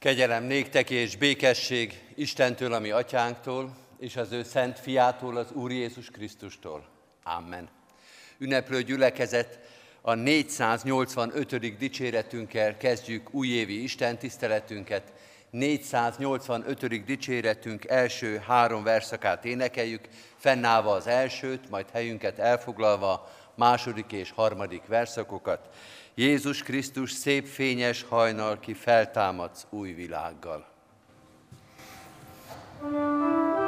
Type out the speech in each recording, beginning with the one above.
Kegyelem néktek és békesség Istentől, ami atyánktól, és az ő szent fiától, az Úr Jézus Krisztustól. Amen. Ünneplő gyülekezet, a 485. dicséretünkkel kezdjük újévi Isten tiszteletünket. 485. dicséretünk első három verszakát énekeljük, fennállva az elsőt, majd helyünket elfoglalva második és harmadik verszakokat. Jézus Krisztus szép fényes hajnal, ki feltámadsz új világgal. thank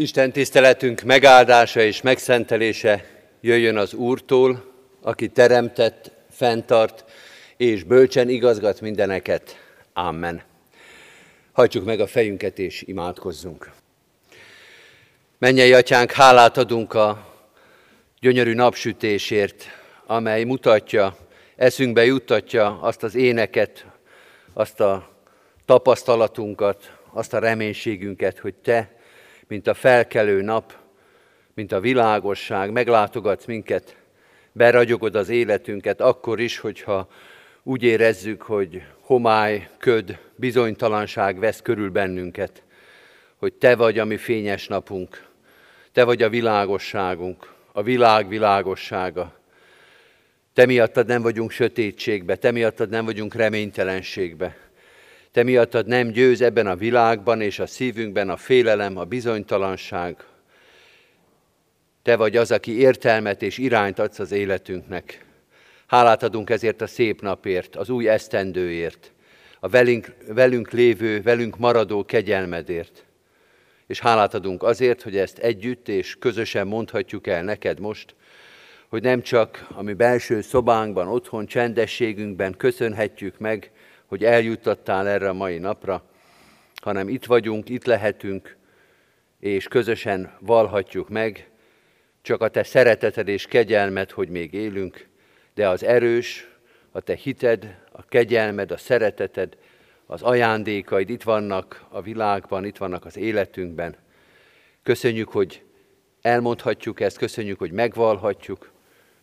Isten tiszteletünk megáldása és megszentelése jöjjön az Úrtól, aki teremtett, fenntart és bölcsen igazgat mindeneket. Amen. Hajtsuk meg a fejünket és imádkozzunk. Mennyei atyánk, hálát adunk a gyönyörű napsütésért, amely mutatja, eszünkbe juttatja azt az éneket, azt a tapasztalatunkat, azt a reménységünket, hogy Te mint a felkelő nap, mint a világosság, meglátogatsz minket, beragyogod az életünket, akkor is, hogyha úgy érezzük, hogy homály, köd, bizonytalanság vesz körül bennünket, hogy Te vagy a mi fényes napunk, Te vagy a világosságunk, a világ világossága. Te miattad nem vagyunk sötétségbe, Te miattad nem vagyunk reménytelenségbe. Te miattad nem győz ebben a világban és a szívünkben a félelem, a bizonytalanság. Te vagy az, aki értelmet és irányt adsz az életünknek. Hálát adunk ezért a szép napért, az új esztendőért, a velünk, velünk lévő, velünk maradó kegyelmedért. És hálát adunk azért, hogy ezt együtt és közösen mondhatjuk el neked most, hogy nem csak a mi belső szobánkban, otthon, csendességünkben köszönhetjük meg, hogy eljuttattál erre a mai napra, hanem itt vagyunk, itt lehetünk, és közösen valhatjuk meg, csak a te szereteted és kegyelmed, hogy még élünk, de az erős, a te hited, a kegyelmed, a szereteted, az ajándékaid itt vannak a világban, itt vannak az életünkben. Köszönjük, hogy elmondhatjuk ezt, köszönjük, hogy megvalhatjuk,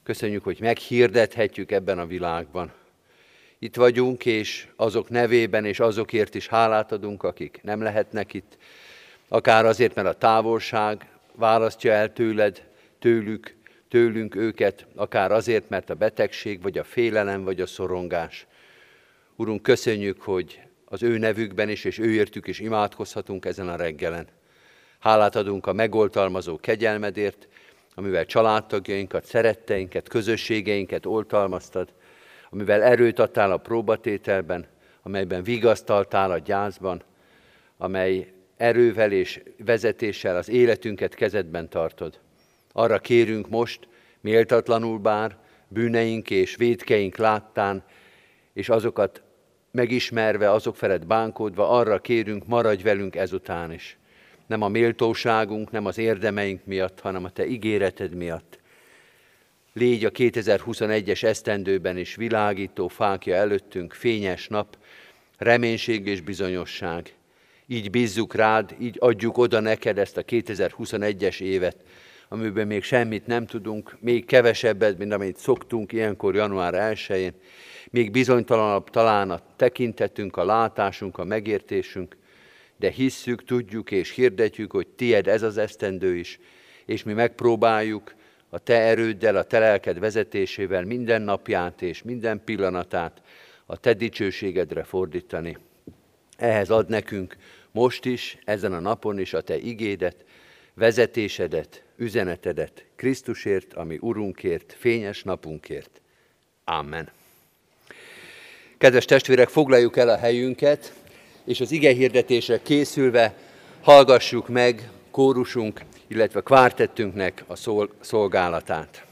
köszönjük, hogy meghirdethetjük ebben a világban. Itt vagyunk, és azok nevében és azokért is hálát adunk, akik nem lehetnek itt, akár azért, mert a távolság választja el tőled, tőlük, tőlünk őket, akár azért, mert a betegség, vagy a félelem, vagy a szorongás. Urunk, köszönjük, hogy az ő nevükben is, és őértük is imádkozhatunk ezen a reggelen. Hálát adunk a megoltalmazó kegyelmedért, amivel családtagjainkat, szeretteinket, közösségeinket oltalmaztad, amivel erőt adtál a próbatételben, amelyben vigasztaltál a gyászban, amely erővel és vezetéssel az életünket kezedben tartod. Arra kérünk most Méltatlanul bár, bűneink és védkeink láttán, és azokat megismerve, azok felett bánkódva, arra kérünk, maradj velünk ezután is. Nem a méltóságunk, nem az érdemeink miatt, hanem a Te ígéreted miatt. Légy a 2021-es esztendőben is világító fákja előttünk, fényes nap, reménység és bizonyosság. Így bízzuk rád, így adjuk oda neked ezt a 2021-es évet, amiben még semmit nem tudunk, még kevesebbet, mint amit szoktunk ilyenkor január 1-én, még bizonytalanabb talán a tekintetünk, a látásunk, a megértésünk, de hisszük, tudjuk és hirdetjük, hogy tied ez az esztendő is, és mi megpróbáljuk a te erőddel, a te lelked vezetésével minden napját és minden pillanatát a te dicsőségedre fordítani. Ehhez ad nekünk most is, ezen a napon is a te igédet, vezetésedet, üzenetedet Krisztusért, ami Urunkért, fényes napunkért. Amen. Kedves testvérek, foglaljuk el a helyünket, és az ige hirdetésre készülve hallgassuk meg kórusunk, illetve kvártettünknek a szolgálatát.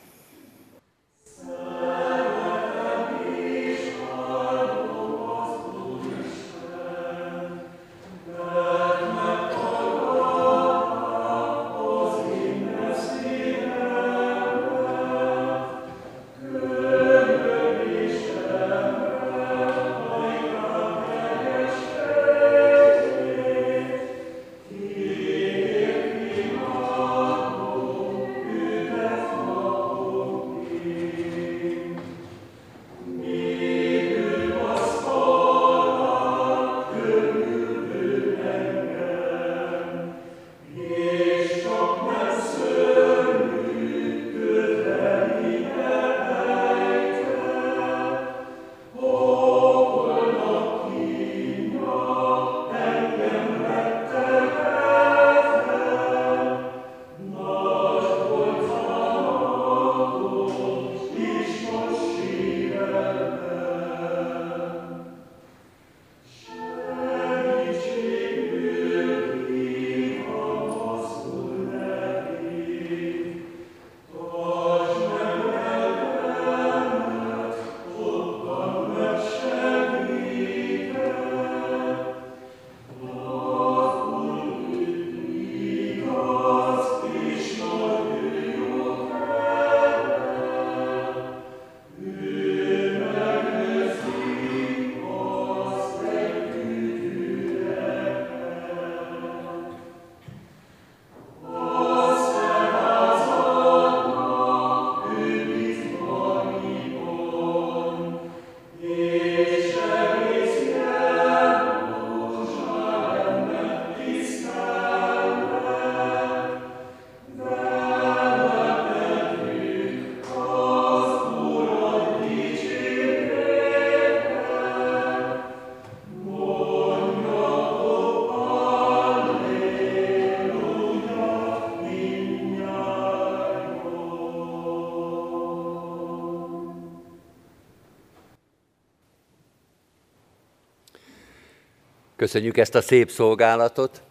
Köszönjük ezt a szép szolgálatot.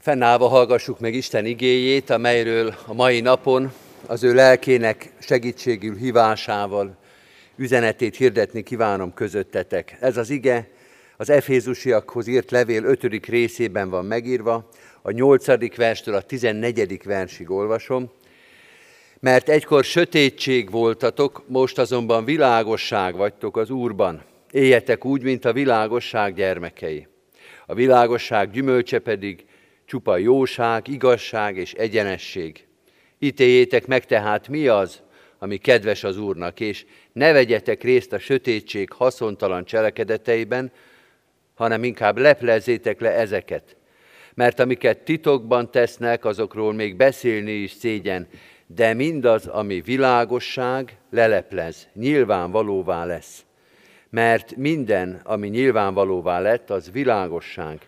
Fennállva hallgassuk meg Isten igéjét, amelyről a mai napon az ő lelkének segítségül hívásával üzenetét hirdetni kívánom közöttetek. Ez az ige az Efézusiakhoz írt levél 5. részében van megírva, a 8. verstől a 14. versig olvasom, mert egykor sötétség voltatok, most azonban világosság vagytok az Úrban. Éljetek úgy, mint a világosság gyermekei. A világosság gyümölcse pedig csupa jóság, igazság és egyenesség. Ítéljétek meg tehát mi az, ami kedves az Úrnak, és ne vegyetek részt a sötétség haszontalan cselekedeteiben, hanem inkább leplezzétek le ezeket. Mert amiket titokban tesznek, azokról még beszélni is szégyen, de mindaz, ami világosság, leleplez, nyilvánvalóvá lesz mert minden, ami nyilvánvalóvá lett, az világosság.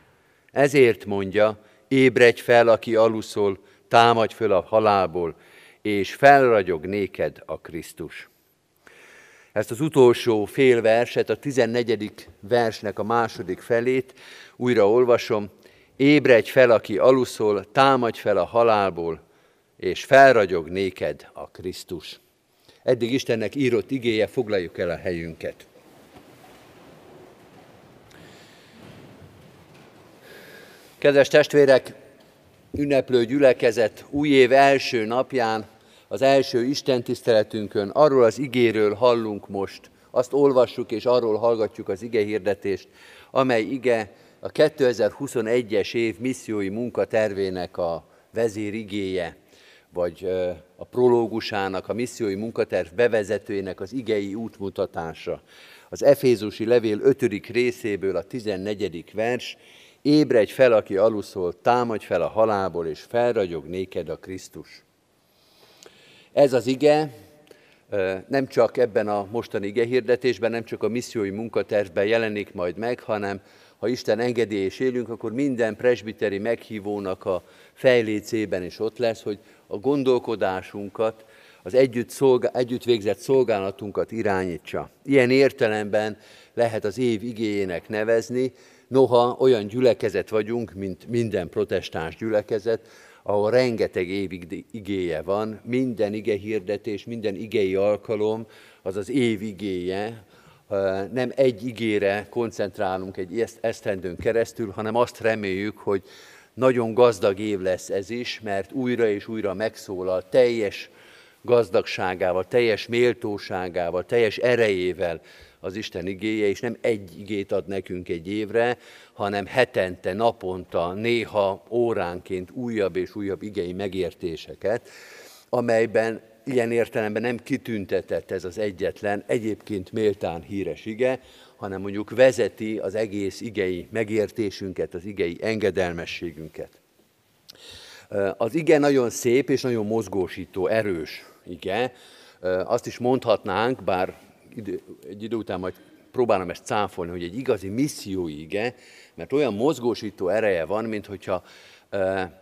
Ezért mondja, ébredj fel, aki aluszol, támadj föl a halálból, és felragyog néked a Krisztus. Ezt az utolsó fél verset, a 14. versnek a második felét újra olvasom. Ébredj fel, aki aluszol, támadj fel a halálból, és felragyog néked a Krisztus. Eddig Istennek írott igéje, foglaljuk el a helyünket. Kedves testvérek, ünneplő gyülekezet új év első napján, az első Isten tiszteletünkön arról az igéről hallunk most, azt olvassuk és arról hallgatjuk az ige hirdetést, amely ige a 2021-es év missziói munkatervének a vezérigéje, vagy a prológusának, a missziói munkaterv bevezetőjének az igei útmutatása. Az Efézusi levél 5. részéből a 14. vers, ébredj fel, aki aluszol, támadj fel a halálból, és felragyog néked a Krisztus. Ez az ige nem csak ebben a mostani ige hirdetésben, nem csak a missziói munkatervben jelenik majd meg, hanem ha Isten engedély és élünk, akkor minden presbiteri meghívónak a fejlécében is ott lesz, hogy a gondolkodásunkat, az együtt, szolgál, együtt végzett szolgálatunkat irányítsa. Ilyen értelemben lehet az év igéjének nevezni, noha olyan gyülekezet vagyunk, mint minden protestáns gyülekezet, ahol rengeteg év igéje van, minden ige hirdetés, minden igei alkalom, az az év igéje, nem egy igére koncentrálunk egy esztendőn keresztül, hanem azt reméljük, hogy nagyon gazdag év lesz ez is, mert újra és újra megszólal teljes gazdagságával, teljes méltóságával, teljes erejével az Isten igéje, és nem egy igét ad nekünk egy évre, hanem hetente, naponta, néha óránként újabb és újabb igei megértéseket, amelyben ilyen értelemben nem kitüntetett ez az egyetlen, egyébként méltán híres ige, hanem mondjuk vezeti az egész igei megértésünket, az igei engedelmességünket. Az ige nagyon szép és nagyon mozgósító, erős ige. Azt is mondhatnánk, bár idő, egy idő után majd próbálom ezt cáfolni, hogy egy igazi missziói ige, mert olyan mozgósító ereje van, mint hogyha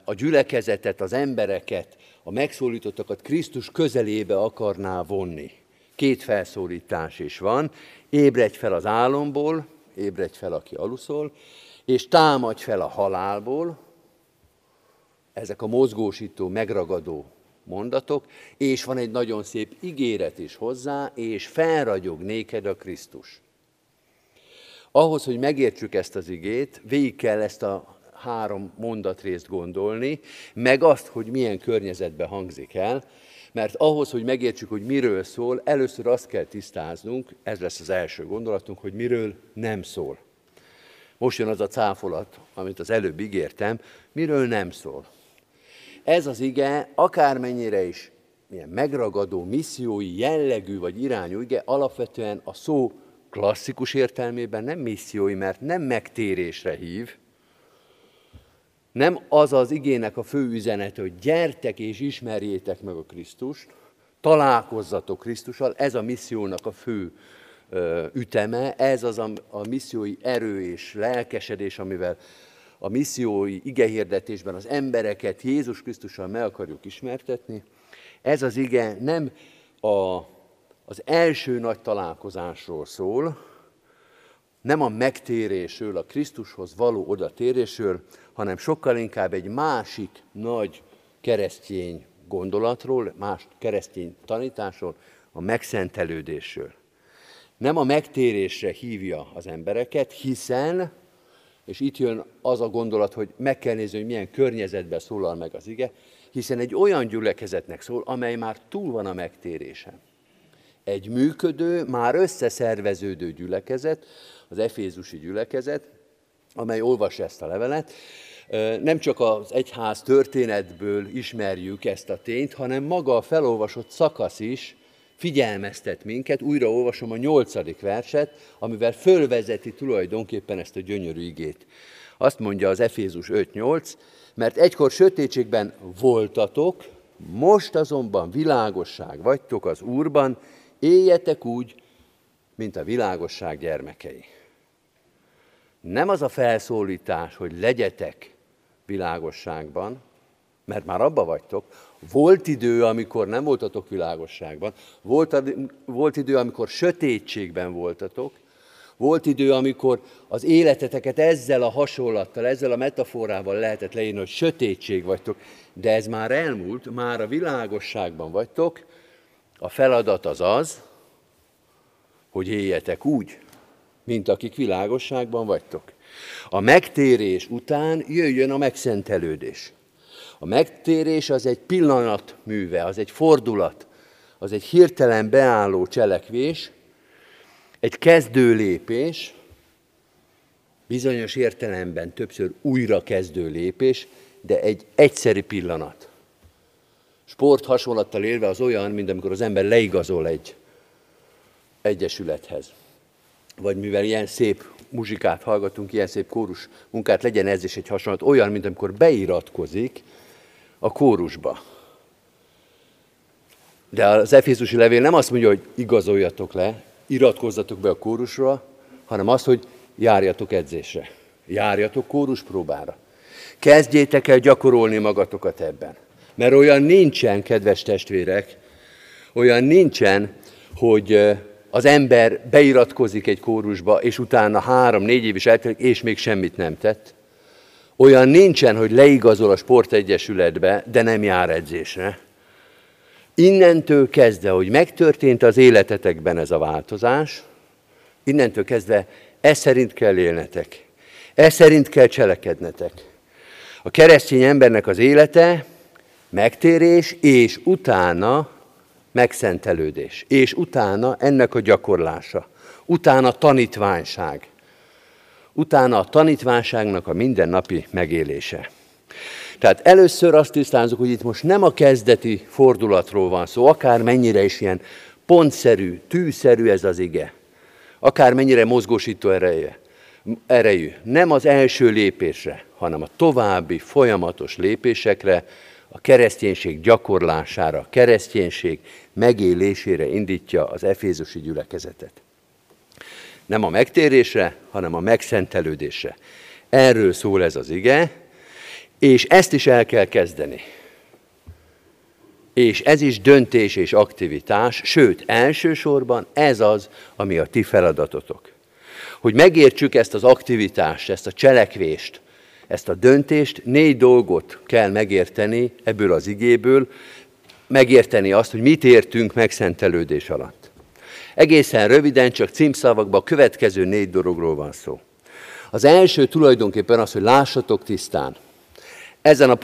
a gyülekezetet, az embereket, a megszólítottakat Krisztus közelébe akarná vonni. Két felszólítás is van. Ébredj fel az álomból, ébredj fel, aki aluszol, és támadj fel a halálból, ezek a mozgósító, megragadó mondatok, és van egy nagyon szép ígéret is hozzá, és felragyog néked a Krisztus. Ahhoz, hogy megértsük ezt az igét, végig kell ezt a három mondatrészt gondolni, meg azt, hogy milyen környezetben hangzik el, mert ahhoz, hogy megértsük, hogy miről szól, először azt kell tisztáznunk, ez lesz az első gondolatunk, hogy miről nem szól. Most jön az a cáfolat, amit az előbb ígértem, miről nem szól. Ez az ige, akármennyire is milyen megragadó, missziói jellegű vagy irányú ige, alapvetően a szó klasszikus értelmében nem missziói, mert nem megtérésre hív, nem az az igének a fő üzenet, hogy gyertek és ismerjétek meg a Krisztust, találkozzatok Krisztussal, ez a missziónak a fő üteme, ez az a, a missziói erő és lelkesedés, amivel a missziói igehirdetésben az embereket Jézus Krisztussal meg akarjuk ismertetni. Ez az ige nem a, az első nagy találkozásról szól, nem a megtérésről, a Krisztushoz való odatérésről, hanem sokkal inkább egy másik nagy keresztény gondolatról, más keresztény tanításról, a megszentelődésről. Nem a megtérésre hívja az embereket, hiszen, és itt jön az a gondolat, hogy meg kell nézni, hogy milyen környezetben szólal meg az ige, hiszen egy olyan gyülekezetnek szól, amely már túl van a megtérésen. Egy működő, már összeszerveződő gyülekezet, az efézusi gyülekezet, amely olvassa ezt a levelet, nem csak az egyház történetből ismerjük ezt a tényt, hanem maga a felolvasott szakasz is figyelmeztet minket. Újra olvasom a nyolcadik verset, amivel fölvezeti tulajdonképpen ezt a gyönyörű igét. Azt mondja az Efézus 5.8, mert egykor sötétségben voltatok, most azonban világosság vagytok az Úrban, éljetek úgy, mint a világosság gyermekei. Nem az a felszólítás, hogy legyetek világosságban, mert már abba vagytok. Volt idő, amikor nem voltatok világosságban, volt, volt idő, amikor sötétségben voltatok, Volt idő, amikor az életeteket ezzel a hasonlattal, ezzel a metaforával lehetett leírni, hogy sötétség vagytok, de ez már elmúlt, már a világosságban vagytok. A feladat az az, hogy éljetek úgy, mint akik világosságban vagytok. A megtérés után jöjjön a megszentelődés. A megtérés az egy pillanat műve, az egy fordulat, az egy hirtelen beálló cselekvés, egy kezdő lépés, bizonyos értelemben többször újra kezdő lépés, de egy egyszerű pillanat. Sport hasonlattal élve az olyan, mint amikor az ember leigazol egy egyesülethez. Vagy mivel ilyen szép muzsikát hallgatunk, ilyen szép kórus munkát, legyen ez is egy hasonlat, olyan, mint amikor beiratkozik a kórusba. De az Efézusi levél nem azt mondja, hogy igazoljatok le, iratkozzatok be a kórusra, hanem azt, hogy járjatok edzésre, járjatok kóruspróbára. Kezdjétek el gyakorolni magatokat ebben. Mert olyan nincsen, kedves testvérek, olyan nincsen, hogy az ember beiratkozik egy kórusba, és utána három-négy év is eltelik, és még semmit nem tett. Olyan nincsen, hogy leigazol a sportegyesületbe, de nem jár edzésre. Innentől kezdve, hogy megtörtént az életetekben ez a változás, innentől kezdve ez szerint kell élnetek. Ez szerint kell cselekednetek. A keresztény embernek az élete megtérés, és utána megszentelődés. És utána ennek a gyakorlása. Utána tanítványság. Utána a tanítványságnak a mindennapi megélése. Tehát először azt tisztázunk, hogy itt most nem a kezdeti fordulatról van szó, akár mennyire is ilyen pontszerű, tűszerű ez az ige, akár mennyire mozgósító ereje, erejű. Nem az első lépésre, hanem a további folyamatos lépésekre, a kereszténység gyakorlására, a kereszténység megélésére indítja az efézusi gyülekezetet. Nem a megtérésre, hanem a megszentelődésre. Erről szól ez az ige, és ezt is el kell kezdeni. És ez is döntés és aktivitás, sőt, elsősorban ez az, ami a ti feladatotok. Hogy megértsük ezt az aktivitást, ezt a cselekvést, ezt a döntést, négy dolgot kell megérteni ebből az igéből, megérteni azt, hogy mit értünk megszentelődés alatt. Egészen röviden, csak címszavakban a következő négy dologról van szó. Az első tulajdonképpen az, hogy lássatok tisztán. Ezen a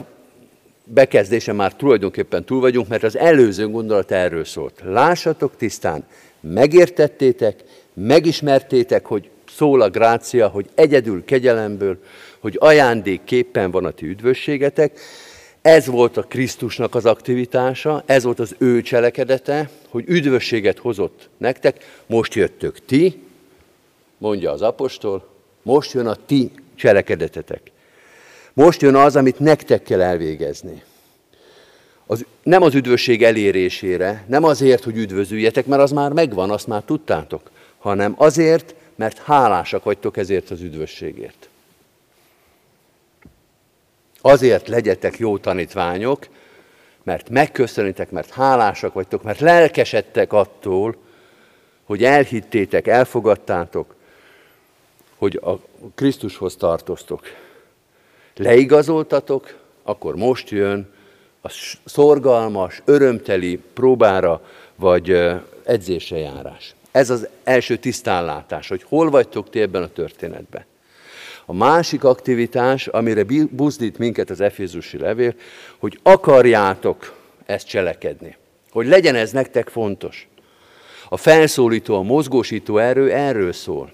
bekezdésen már tulajdonképpen túl vagyunk, mert az előző gondolat erről szólt. Lássatok tisztán, megértettétek, megismertétek, hogy szól a grácia, hogy egyedül kegyelemből, hogy ajándékképpen van a ti üdvösségetek. Ez volt a Krisztusnak az aktivitása, ez volt az ő cselekedete, hogy üdvösséget hozott nektek, most jöttök ti, mondja az apostol, most jön a ti cselekedetetek. Most jön az, amit nektek kell elvégezni. Az, nem az üdvösség elérésére, nem azért, hogy üdvözüljetek, mert az már megvan, azt már tudtátok, hanem azért, mert hálásak vagytok ezért az üdvösségért. Azért legyetek jó tanítványok, mert megköszönitek, mert hálásak vagytok, mert lelkesedtek attól, hogy elhittétek, elfogadtátok, hogy a Krisztushoz tartoztok leigazoltatok, akkor most jön a szorgalmas, örömteli próbára vagy edzésre járás. Ez az első tisztánlátás, hogy hol vagytok ti ebben a történetben. A másik aktivitás, amire buzdít minket az Efézusi levél, hogy akarjátok ezt cselekedni. Hogy legyen ez nektek fontos. A felszólító, a mozgósító erő erről szól.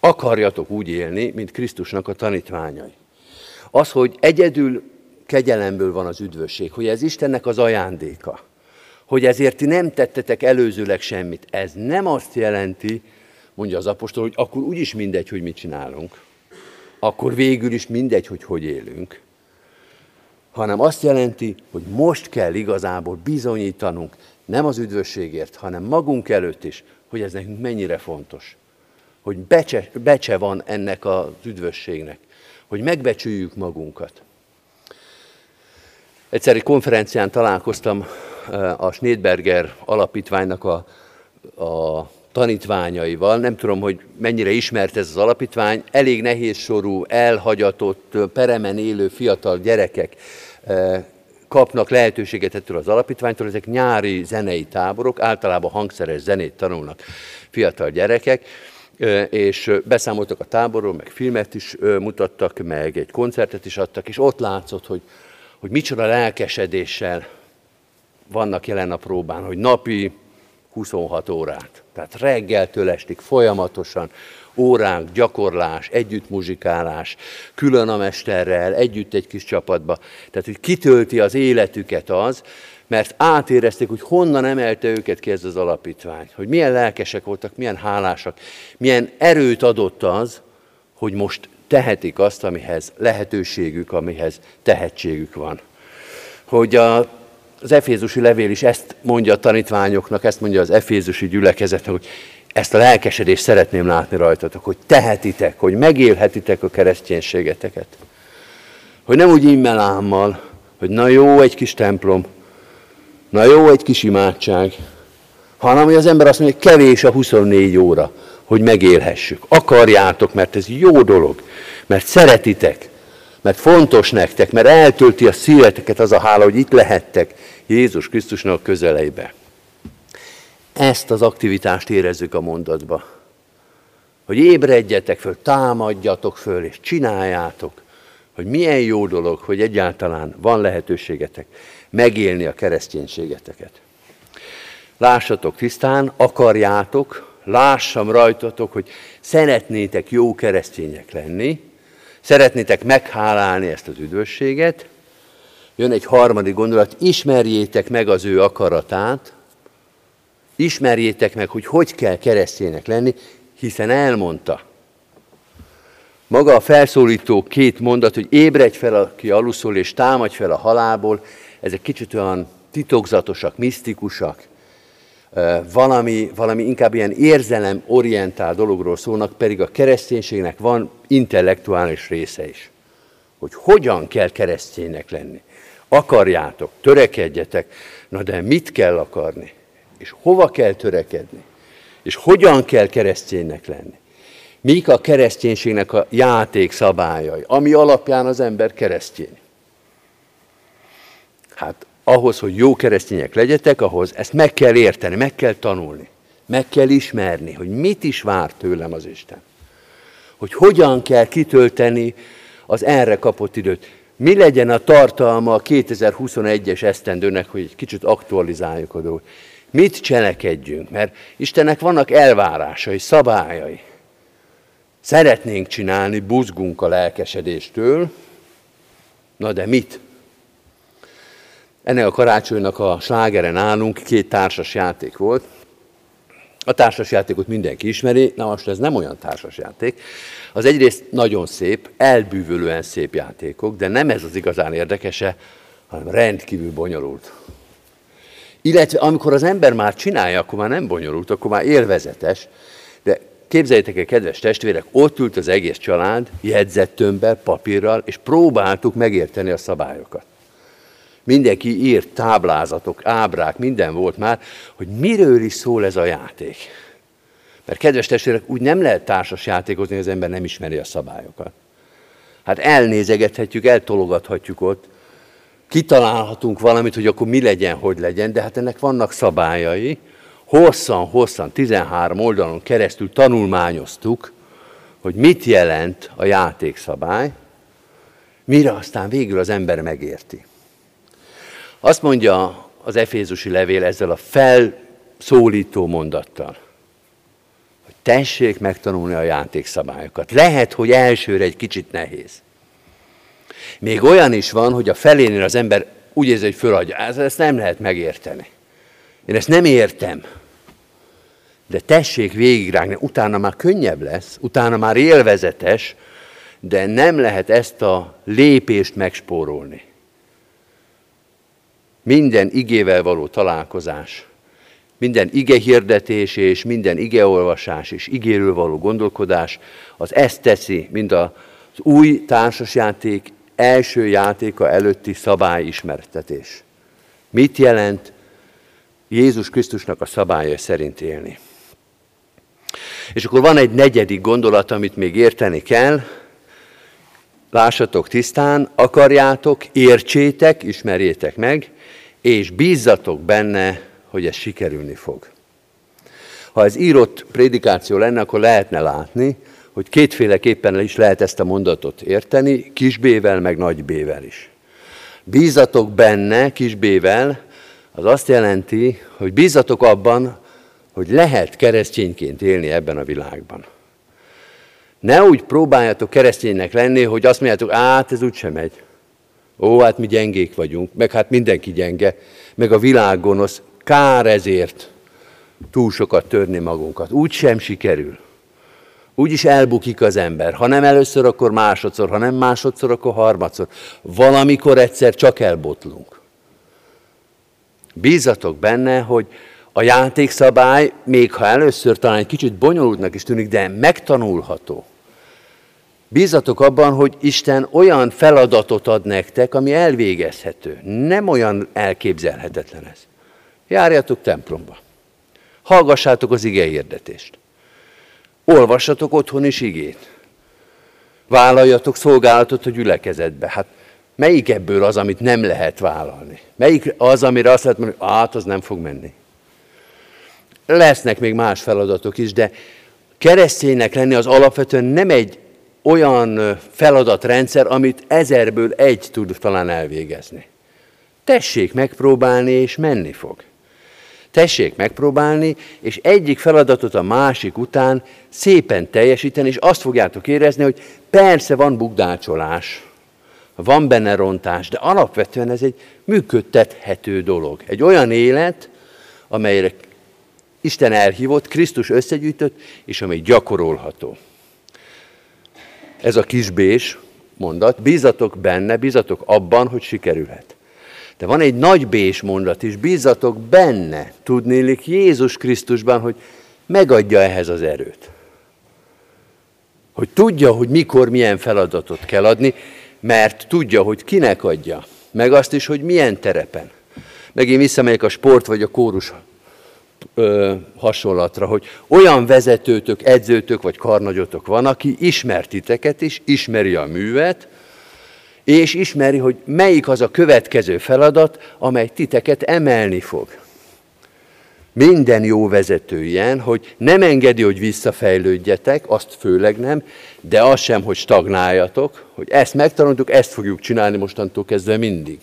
Akarjatok úgy élni, mint Krisztusnak a tanítványai. Az, hogy egyedül kegyelemből van az üdvösség, hogy ez Istennek az ajándéka, hogy ezért ti nem tettetek előzőleg semmit. Ez nem azt jelenti, mondja az apostol, hogy akkor úgyis mindegy, hogy mit csinálunk. Akkor végül is mindegy, hogy hogy élünk. Hanem azt jelenti, hogy most kell igazából bizonyítanunk, nem az üdvösségért, hanem magunk előtt is, hogy ez nekünk mennyire fontos hogy becse, becse van ennek az üdvösségnek, hogy megbecsüljük magunkat. Egyszer egy konferencián találkoztam eh, a Schneidberger alapítványnak a, a tanítványaival. Nem tudom, hogy mennyire ismert ez az alapítvány. Elég nehéz sorú, elhagyatott, peremen élő fiatal gyerekek kapnak lehetőséget ettől az alapítványtól. Ezek nyári zenei táborok, általában hangszeres zenét tanulnak fiatal gyerekek és beszámoltak a táborról, meg filmet is mutattak, meg egy koncertet is adtak, és ott látszott, hogy, hogy micsoda lelkesedéssel vannak jelen a próbán, hogy napi 26 órát, tehát reggeltől estig folyamatosan óránk, gyakorlás, együtt muzsikálás, külön a mesterrel, együtt egy kis csapatba. Tehát, hogy kitölti az életüket az, mert átérezték, hogy honnan emelte őket ki ez az alapítvány, hogy milyen lelkesek voltak, milyen hálásak, milyen erőt adott az, hogy most tehetik azt, amihez lehetőségük, amihez tehetségük van. Hogy a, az Efézusi levél is ezt mondja a tanítványoknak, ezt mondja az Efézusi gyülekezetnek, hogy ezt a lelkesedést szeretném látni rajtatok, hogy tehetitek, hogy megélhetitek a kereszténységeteket. Hogy nem úgy immelámmal, hogy na jó, egy kis templom, Na jó, egy kis imádság, hanem hogy az ember azt mondja, hogy kevés a 24 óra, hogy megélhessük. Akarjátok, mert ez jó dolog, mert szeretitek, mert fontos nektek, mert eltölti a szíveteket az a hála, hogy itt lehettek Jézus Krisztusnak közeleibe. Ezt az aktivitást érezzük a mondatba. Hogy ébredjetek föl, támadjatok föl, és csináljátok, hogy milyen jó dolog, hogy egyáltalán van lehetőségetek megélni a kereszténységeteket. Lássatok tisztán, akarjátok, lássam rajtatok, hogy szeretnétek jó keresztények lenni, szeretnétek meghálálni ezt az üdvösséget, jön egy harmadik gondolat, ismerjétek meg az ő akaratát, ismerjétek meg, hogy hogy kell kereszténynek lenni, hiszen elmondta. Maga a felszólító két mondat, hogy ébredj fel, aki aluszol, és támadj fel a halálból, ezek kicsit olyan titokzatosak, misztikusak, valami, valami inkább ilyen érzelem-orientál dologról szólnak, pedig a kereszténységnek van intellektuális része is. Hogy hogyan kell kereszténynek lenni. Akarjátok, törekedjetek, na de mit kell akarni? És hova kell törekedni? És hogyan kell kereszténynek lenni? Mik a kereszténységnek a játék szabályai, ami alapján az ember keresztény? Hát ahhoz, hogy jó keresztények legyetek, ahhoz ezt meg kell érteni, meg kell tanulni, meg kell ismerni, hogy mit is vár tőlem az Isten. Hogy hogyan kell kitölteni az erre kapott időt. Mi legyen a tartalma a 2021-es esztendőnek, hogy egy kicsit aktualizáljuk a dolgot. Mit cselekedjünk? Mert Istennek vannak elvárásai, szabályai. Szeretnénk csinálni, buzgunk a lelkesedéstől, na de mit? Ennek a karácsonynak a slágeren állunk, két társas játék volt. A társas játékot mindenki ismeri, na most ez nem olyan társas játék. Az egyrészt nagyon szép, elbűvölően szép játékok, de nem ez az igazán érdekese, hanem rendkívül bonyolult. Illetve amikor az ember már csinálja, akkor már nem bonyolult, akkor már élvezetes, de képzeljétek el, kedves testvérek, ott ült az egész család jegyzettömbel, papírral, és próbáltuk megérteni a szabályokat. Mindenki írt táblázatok, ábrák, minden volt már, hogy miről is szól ez a játék. Mert kedves testvérek, úgy nem lehet társas játékozni, hogy az ember nem ismeri a szabályokat. Hát elnézegethetjük, eltologathatjuk ott, kitalálhatunk valamit, hogy akkor mi legyen, hogy legyen, de hát ennek vannak szabályai. Hosszan-hosszan, 13 oldalon keresztül tanulmányoztuk, hogy mit jelent a játékszabály, mire aztán végül az ember megérti. Azt mondja az Efézusi levél ezzel a felszólító mondattal, hogy tessék megtanulni a játékszabályokat. Lehet, hogy elsőre egy kicsit nehéz. Még olyan is van, hogy a felénél az ember úgy érzi, hogy föladja. Ezt nem lehet megérteni. Én ezt nem értem. De tessék végigrágni, utána már könnyebb lesz, utána már élvezetes, de nem lehet ezt a lépést megspórolni minden igével való találkozás, minden ige hirdetés és minden igeolvasás és igéről való gondolkodás, az ezt teszi, mint az új társasjáték első játéka előtti szabályismertetés. Mit jelent Jézus Krisztusnak a szabálya szerint élni? És akkor van egy negyedik gondolat, amit még érteni kell. Lássatok tisztán, akarjátok, értsétek, ismerjétek meg, és bízzatok benne, hogy ez sikerülni fog. Ha ez írott prédikáció lenne, akkor lehetne látni, hogy kétféleképpen is lehet ezt a mondatot érteni, kis B-vel, meg nagy B-vel is. Bízatok benne, kis B-vel, az azt jelenti, hogy bízatok abban, hogy lehet keresztényként élni ebben a világban. Ne úgy próbáljátok kereszténynek lenni, hogy azt mondjátok, át ez úgysem megy. Ó, hát mi gyengék vagyunk, meg hát mindenki gyenge, meg a világ gonosz, kár ezért túl sokat törni magunkat. Úgy sem sikerül. Úgy is elbukik az ember. Ha nem először, akkor másodszor, ha nem másodszor, akkor harmadszor. Valamikor egyszer csak elbotlunk. Bízatok benne, hogy a játékszabály, még ha először talán egy kicsit bonyolultnak is tűnik, de megtanulható. Bízatok abban, hogy Isten olyan feladatot ad nektek, ami elvégezhető. Nem olyan elképzelhetetlen ez. Járjatok templomba. Hallgassátok az ige hirdetést. Olvassatok otthon is igét. Vállaljatok szolgálatot a gyülekezetbe. Hát melyik ebből az, amit nem lehet vállalni? Melyik az, amire azt lehet mondani, hogy át, az nem fog menni? Lesznek még más feladatok is, de kereszténynek lenni az alapvetően nem egy olyan feladatrendszer, amit ezerből egy tud talán elvégezni. Tessék megpróbálni, és menni fog. Tessék megpróbálni, és egyik feladatot a másik után szépen teljesíteni, és azt fogjátok érezni, hogy persze van bugdácsolás, van benne rontás, de alapvetően ez egy működtethető dolog. Egy olyan élet, amelyre Isten elhívott, Krisztus összegyűjtött, és amely gyakorolható. Ez a kisbés mondat, bízatok benne, bízatok abban, hogy sikerülhet. De van egy nagy bés mondat is, bízatok benne, tudnélik Jézus Krisztusban, hogy megadja ehhez az erőt. Hogy tudja, hogy mikor milyen feladatot kell adni, mert tudja, hogy kinek adja, meg azt is, hogy milyen terepen. Megint visszamegyek a sport vagy a kórus ö, hasonlatra, hogy olyan vezetőtök, edzőtök vagy karnagyotok van, aki ismer titeket is, ismeri a művet, és ismeri, hogy melyik az a következő feladat, amely titeket emelni fog. Minden jó vezető ilyen, hogy nem engedi, hogy visszafejlődjetek, azt főleg nem, de az sem, hogy stagnáljatok, hogy ezt megtanultuk, ezt fogjuk csinálni mostantól kezdve mindig.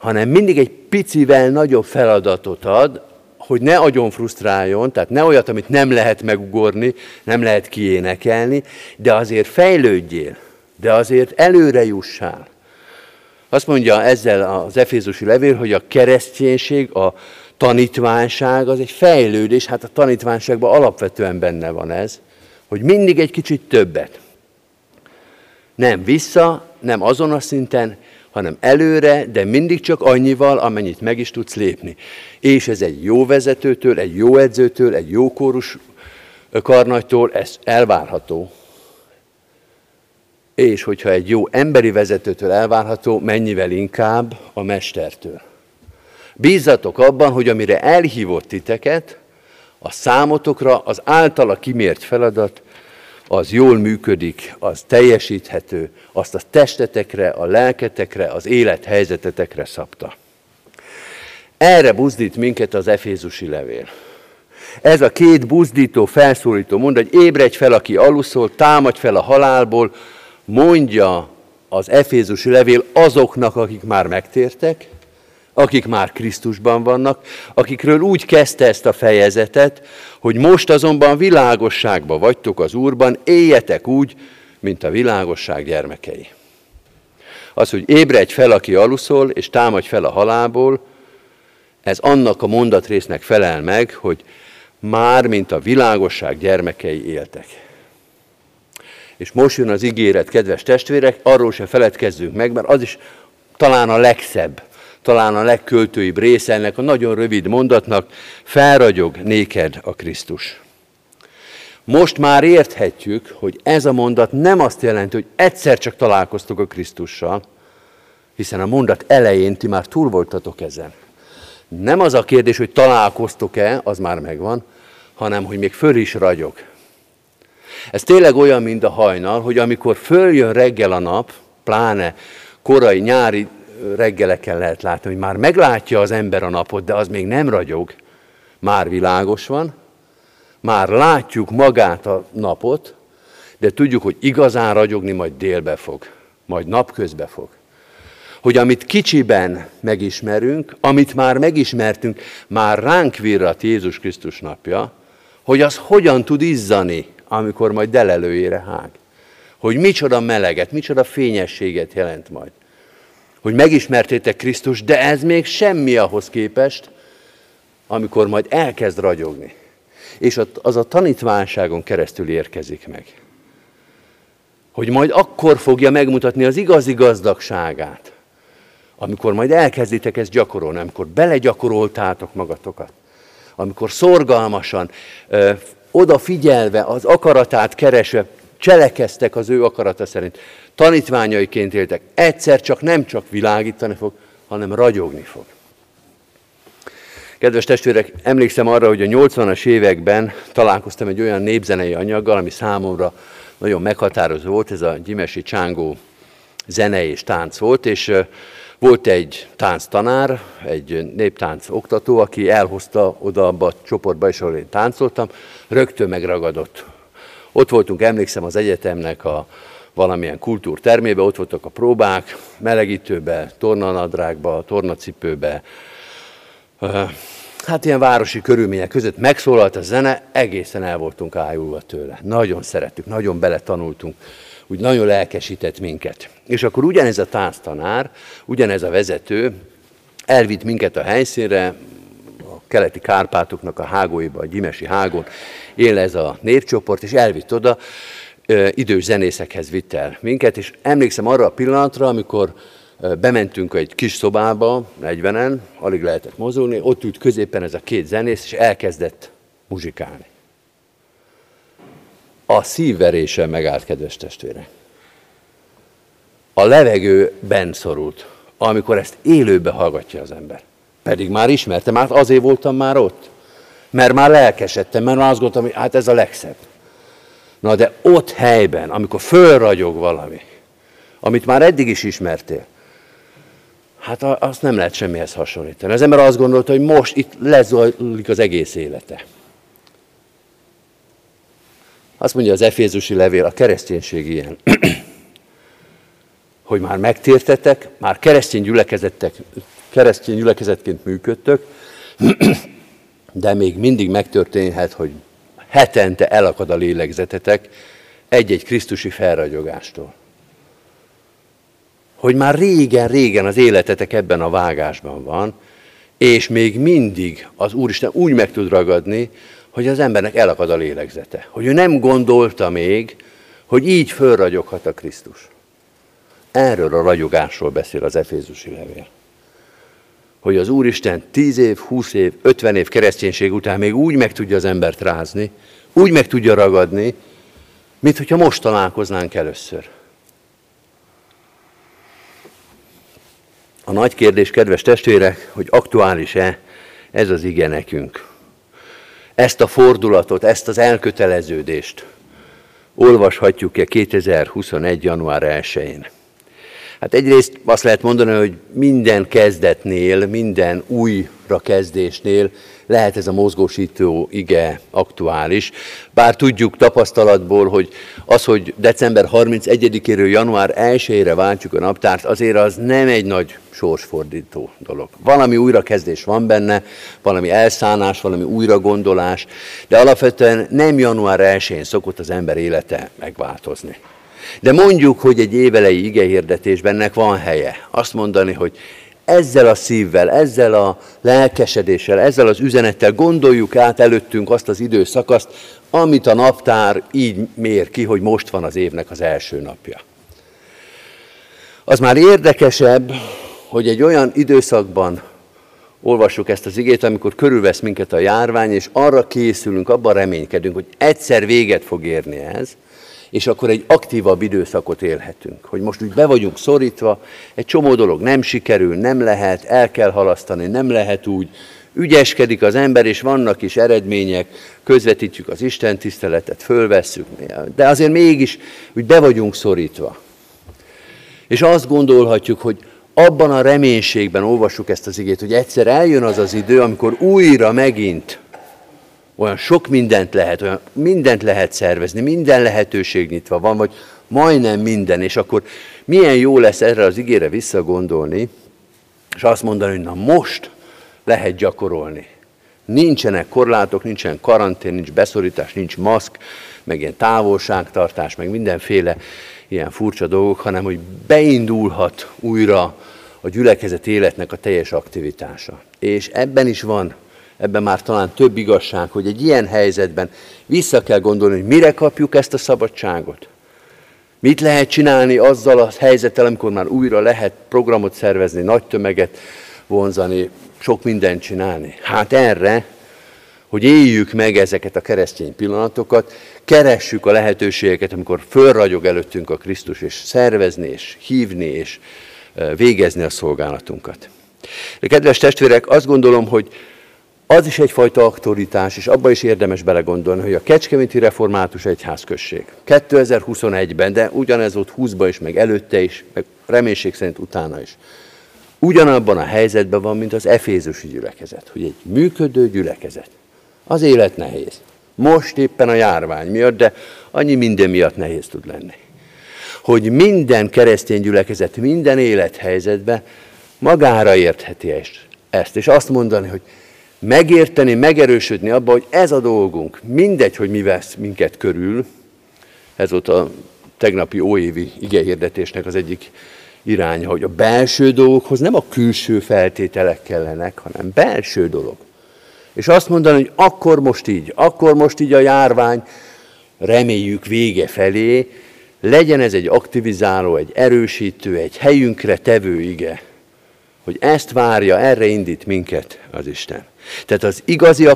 Hanem mindig egy picivel nagyobb feladatot ad, hogy ne agyon frusztráljon, tehát ne olyat, amit nem lehet megugorni, nem lehet kiénekelni, de azért fejlődjél de azért előre jussál. Azt mondja ezzel az Efézusi levél, hogy a kereszténység, a tanítványság az egy fejlődés, hát a tanítványságban alapvetően benne van ez, hogy mindig egy kicsit többet. Nem vissza, nem azon a szinten, hanem előre, de mindig csak annyival, amennyit meg is tudsz lépni. És ez egy jó vezetőtől, egy jó edzőtől, egy jó kórus karnagytól, ez elvárható és hogyha egy jó emberi vezetőtől elvárható, mennyivel inkább a mestertől. Bízzatok abban, hogy amire elhívott titeket, a számotokra az általa kimért feladat, az jól működik, az teljesíthető, azt a testetekre, a lelketekre, az élethelyzetetekre szabta. Erre buzdít minket az Efézusi levél. Ez a két buzdító, felszólító mondat, hogy ébredj fel, aki aluszol, támadj fel a halálból, mondja az Efézusi levél azoknak, akik már megtértek, akik már Krisztusban vannak, akikről úgy kezdte ezt a fejezetet, hogy most azonban világosságba vagytok az Úrban, éljetek úgy, mint a világosság gyermekei. Az, hogy ébredj fel, aki aluszol, és támadj fel a halálból, ez annak a mondatrésznek felel meg, hogy már, mint a világosság gyermekei éltek. És most jön az ígéret, kedves testvérek, arról se feledkezzünk meg, mert az is talán a legszebb, talán a legköltőibb része ennek a nagyon rövid mondatnak, felragyog néked a Krisztus. Most már érthetjük, hogy ez a mondat nem azt jelenti, hogy egyszer csak találkoztok a Krisztussal, hiszen a mondat elején ti már túl voltatok ezen. Nem az a kérdés, hogy találkoztok-e, az már megvan, hanem hogy még föl is ragyog. Ez tényleg olyan, mint a hajnal, hogy amikor följön reggel a nap, pláne korai nyári reggeleken lehet látni, hogy már meglátja az ember a napot, de az még nem ragyog, már világos van, már látjuk magát a napot, de tudjuk, hogy igazán ragyogni majd délbe fog, majd napközbe fog. Hogy amit kicsiben megismerünk, amit már megismertünk, már ránk virrat Jézus Krisztus napja, hogy az hogyan tud izzani, amikor majd delelőjére hág. Hogy micsoda meleget, micsoda fényességet jelent majd. Hogy megismertétek Krisztus, de ez még semmi ahhoz képest, amikor majd elkezd ragyogni. És az a tanítványságon keresztül érkezik meg. Hogy majd akkor fogja megmutatni az igazi gazdagságát, amikor majd elkezditek ezt gyakorolni, amikor belegyakoroltátok magatokat, amikor szorgalmasan, ö, odafigyelve, az akaratát keresve, cselekeztek az ő akarata szerint, tanítványaiként éltek, egyszer csak nem csak világítani fog, hanem ragyogni fog. Kedves testvérek, emlékszem arra, hogy a 80-as években találkoztam egy olyan népzenei anyaggal, ami számomra nagyon meghatározó volt, ez a Gyimesi Csángó zene és tánc volt, és volt egy tánctanár, egy néptánc oktató, aki elhozta oda abba a csoportba is, ahol én táncoltam, rögtön megragadott. Ott voltunk, emlékszem, az egyetemnek a valamilyen kultúrtermébe, ott voltak a próbák, melegítőbe, tornanadrágba, tornacipőbe, hát ilyen városi körülmények között megszólalt a zene, egészen el voltunk ájulva tőle. Nagyon szerettük, nagyon beletanultunk, úgy nagyon lelkesített minket. És akkor ugyanez a tánctanár, ugyanez a vezető elvitt minket a helyszínre, keleti Kárpátoknak a hágóiba, a Gyimesi hágón él ez a népcsoport, és elvitt oda, idős zenészekhez vitt el minket, és emlékszem arra a pillanatra, amikor bementünk egy kis szobába, 40-en, alig lehetett mozogni, ott ült középen ez a két zenész, és elkezdett muzsikálni. A szívverése megállt, kedves testvére. A levegő bent szorult, amikor ezt élőbe hallgatja az ember. Pedig már ismertem, hát azért voltam már ott. Mert már lelkesedtem, mert azt gondoltam, hogy hát ez a legszebb. Na de ott helyben, amikor fölragyog valami, amit már eddig is ismertél, Hát azt nem lehet semmihez hasonlítani. Az ember azt gondolta, hogy most itt lezajlik az egész élete. Azt mondja az Efézusi levél, a kereszténység ilyen, hogy már megtértetek, már keresztény, gyülekezettek, keresztény gyülekezetként működtök, de még mindig megtörténhet, hogy hetente elakad a lélegzetetek egy-egy krisztusi felragyogástól hogy már régen-régen az életetek ebben a vágásban van, és még mindig az Úristen úgy meg tud ragadni, hogy az embernek elakad a lélegzete. Hogy ő nem gondolta még, hogy így fölragyoghat a Krisztus. Erről a ragyogásról beszél az Efézusi levél. Hogy az Úristen 10 év, 20 év, 50 év kereszténység után még úgy meg tudja az embert rázni, úgy meg tudja ragadni, mint hogyha most találkoznánk először. A nagy kérdés, kedves testvérek, hogy aktuális-e ez az ige nekünk. Ezt a fordulatot, ezt az elköteleződést olvashatjuk-e 2021. január 1-én. Hát egyrészt azt lehet mondani, hogy minden kezdetnél, minden újra kezdésnél lehet ez a mozgósító ige aktuális. Bár tudjuk tapasztalatból, hogy az, hogy december 31-éről január 1-ére váltjuk a naptárt, azért az nem egy nagy sorsfordító dolog. Valami újrakezdés van benne, valami elszánás, valami újragondolás, de alapvetően nem január 1-én szokott az ember élete megváltozni. De mondjuk, hogy egy évelei igehirdetésben ennek van helye. Azt mondani, hogy ezzel a szívvel, ezzel a lelkesedéssel, ezzel az üzenettel gondoljuk át előttünk azt az időszakaszt, amit a naptár így mér ki, hogy most van az évnek az első napja. Az már érdekesebb, hogy egy olyan időszakban olvassuk ezt az igét, amikor körülvesz minket a járvány, és arra készülünk, abban reménykedünk, hogy egyszer véget fog érni ez, és akkor egy aktívabb időszakot élhetünk. Hogy most úgy be vagyunk szorítva, egy csomó dolog nem sikerül, nem lehet, el kell halasztani, nem lehet úgy, ügyeskedik az ember, és vannak is eredmények, közvetítjük az Isten tiszteletet, fölvesszük, de azért mégis úgy be vagyunk szorítva. És azt gondolhatjuk, hogy abban a reménységben olvassuk ezt az igét, hogy egyszer eljön az az idő, amikor újra megint olyan sok mindent lehet, olyan mindent lehet szervezni, minden lehetőség nyitva van, vagy majdnem minden, és akkor milyen jó lesz erre az igére visszagondolni, és azt mondani, hogy na most lehet gyakorolni. Nincsenek korlátok, nincsen karantén, nincs beszorítás, nincs maszk, meg ilyen távolságtartás, meg mindenféle ilyen furcsa dolgok, hanem hogy beindulhat újra a gyülekezet életnek a teljes aktivitása. És ebben is van, ebben már talán több igazság, hogy egy ilyen helyzetben vissza kell gondolni, hogy mire kapjuk ezt a szabadságot. Mit lehet csinálni azzal a helyzettel, amikor már újra lehet programot szervezni, nagy tömeget vonzani, sok mindent csinálni? Hát erre, hogy éljük meg ezeket a keresztény pillanatokat, keressük a lehetőségeket, amikor fölragyog előttünk a Krisztus, és szervezni, és hívni, és végezni a szolgálatunkat. De kedves testvérek, azt gondolom, hogy az is egyfajta aktoritás, és abba is érdemes belegondolni, hogy a Kecskeméti Református Egyházközség 2021-ben, de ugyanez volt 20-ban is, meg előtte is, meg reménység szerint utána is, ugyanabban a helyzetben van, mint az Efézusi gyülekezet, hogy egy működő gyülekezet. Az élet nehéz. Most éppen a járvány miatt, de annyi minden miatt nehéz tud lenni. Hogy minden keresztény gyülekezet minden élethelyzetben magára értheti ezt, és azt mondani, hogy megérteni, megerősödni abba, hogy ez a dolgunk, mindegy, hogy mi vesz minket körül, ez volt a tegnapi óévi igehirdetésnek az egyik iránya, hogy a belső dolgokhoz nem a külső feltételek kellenek, hanem belső dolog. És azt mondani, hogy akkor most így, akkor most így a járvány, reméljük vége felé, legyen ez egy aktivizáló, egy erősítő, egy helyünkre tevő ige, hogy ezt várja, erre indít minket az Isten. Tehát az igazi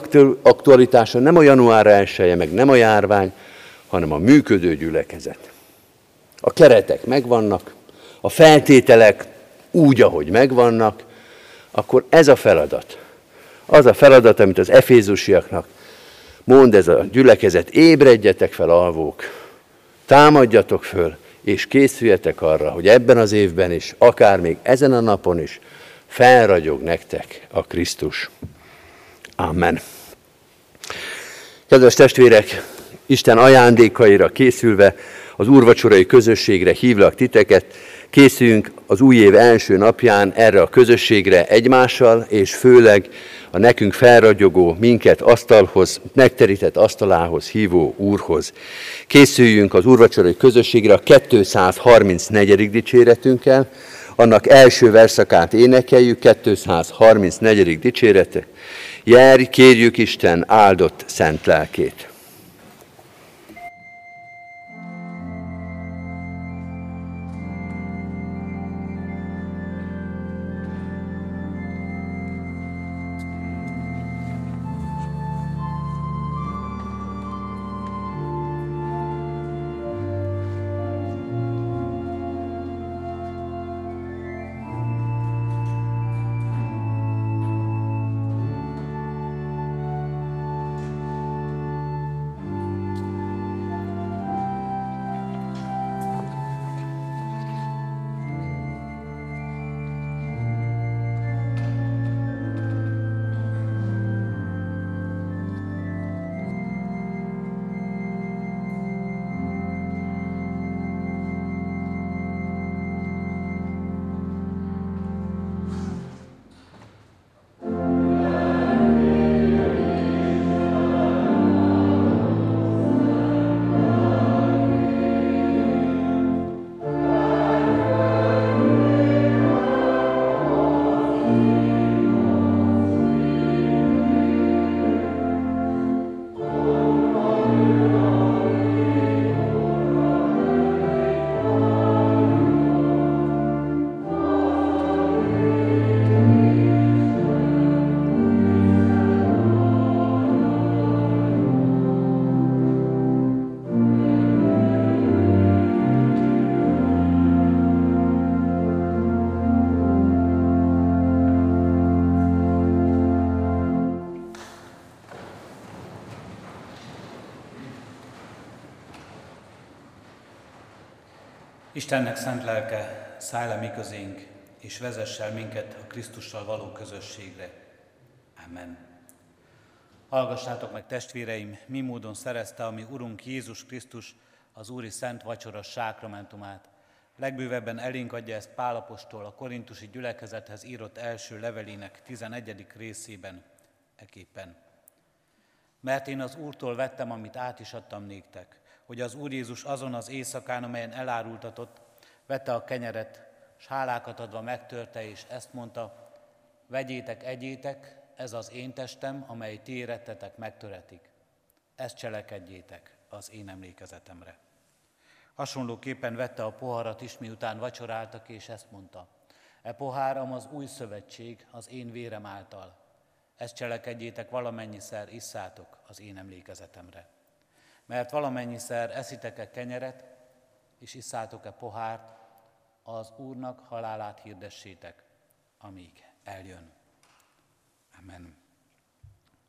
aktualitása nem a január 1 meg nem a járvány, hanem a működő gyülekezet. A keretek megvannak, a feltételek úgy, ahogy megvannak, akkor ez a feladat. Az a feladat, amit az efézusiaknak mond ez a gyülekezet, ébredjetek fel, alvók, támadjatok föl, és készüljetek arra, hogy ebben az évben is, akár még ezen a napon is, felragyog nektek a Krisztus. Amen. Kedves testvérek, Isten ajándékaira készülve, az úrvacsorai közösségre hívlak titeket, készüljünk az új év első napján erre a közösségre egymással, és főleg a nekünk felragyogó, minket asztalhoz, megterített asztalához hívó Úrhoz. Készüljünk az úrvacsorai közösségre a 234. dicséretünkkel, annak első verszakát énekeljük, 234. dicsérete. Járj, kérjük Isten áldott szent lelkét. Istennek szent lelke, szállj le mi közénk, és vezessel minket a Krisztussal való közösségre. Amen. Hallgassátok meg, testvéreim, mi módon szerezte a mi Urunk Jézus Krisztus az Úri Szent Vacsora sákramentumát. Legbővebben elénk adja ezt Pálapostól a korintusi gyülekezethez írott első levelének 11. részében, eképpen. Mert én az Úrtól vettem, amit át is adtam néktek, hogy az Úr Jézus azon az éjszakán, amelyen elárultatott, vette a kenyeret, s hálákat adva megtörte, és ezt mondta, vegyétek, egyétek, ez az én testem, amely ti érettetek, megtöretik. Ezt cselekedjétek az én emlékezetemre. Hasonlóképpen vette a poharat is, miután vacsoráltak, és ezt mondta. E poháram az új szövetség az én vérem által. Ezt cselekedjétek valamennyiszer, isszátok az én emlékezetemre. Mert valamennyiszer eszitek-e kenyeret, és isszátok-e pohárt, az Úrnak halálát hirdessétek, amíg eljön. Amen.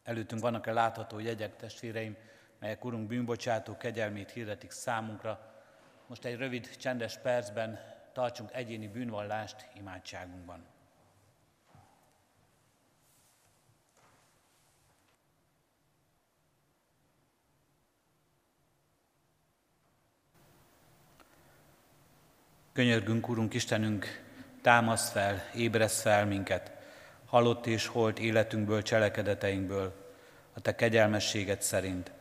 Előttünk vannak-e látható jegyek, testvéreim, melyek Urunk bűnbocsátó kegyelmét hirdetik számunkra. Most egy rövid, csendes percben tartsunk egyéni bűnvallást imádságunkban. Könyörgünk, Urunk Istenünk, támasz fel, ébresz fel minket, halott és holt életünkből, cselekedeteinkből, a Te kegyelmességed szerint.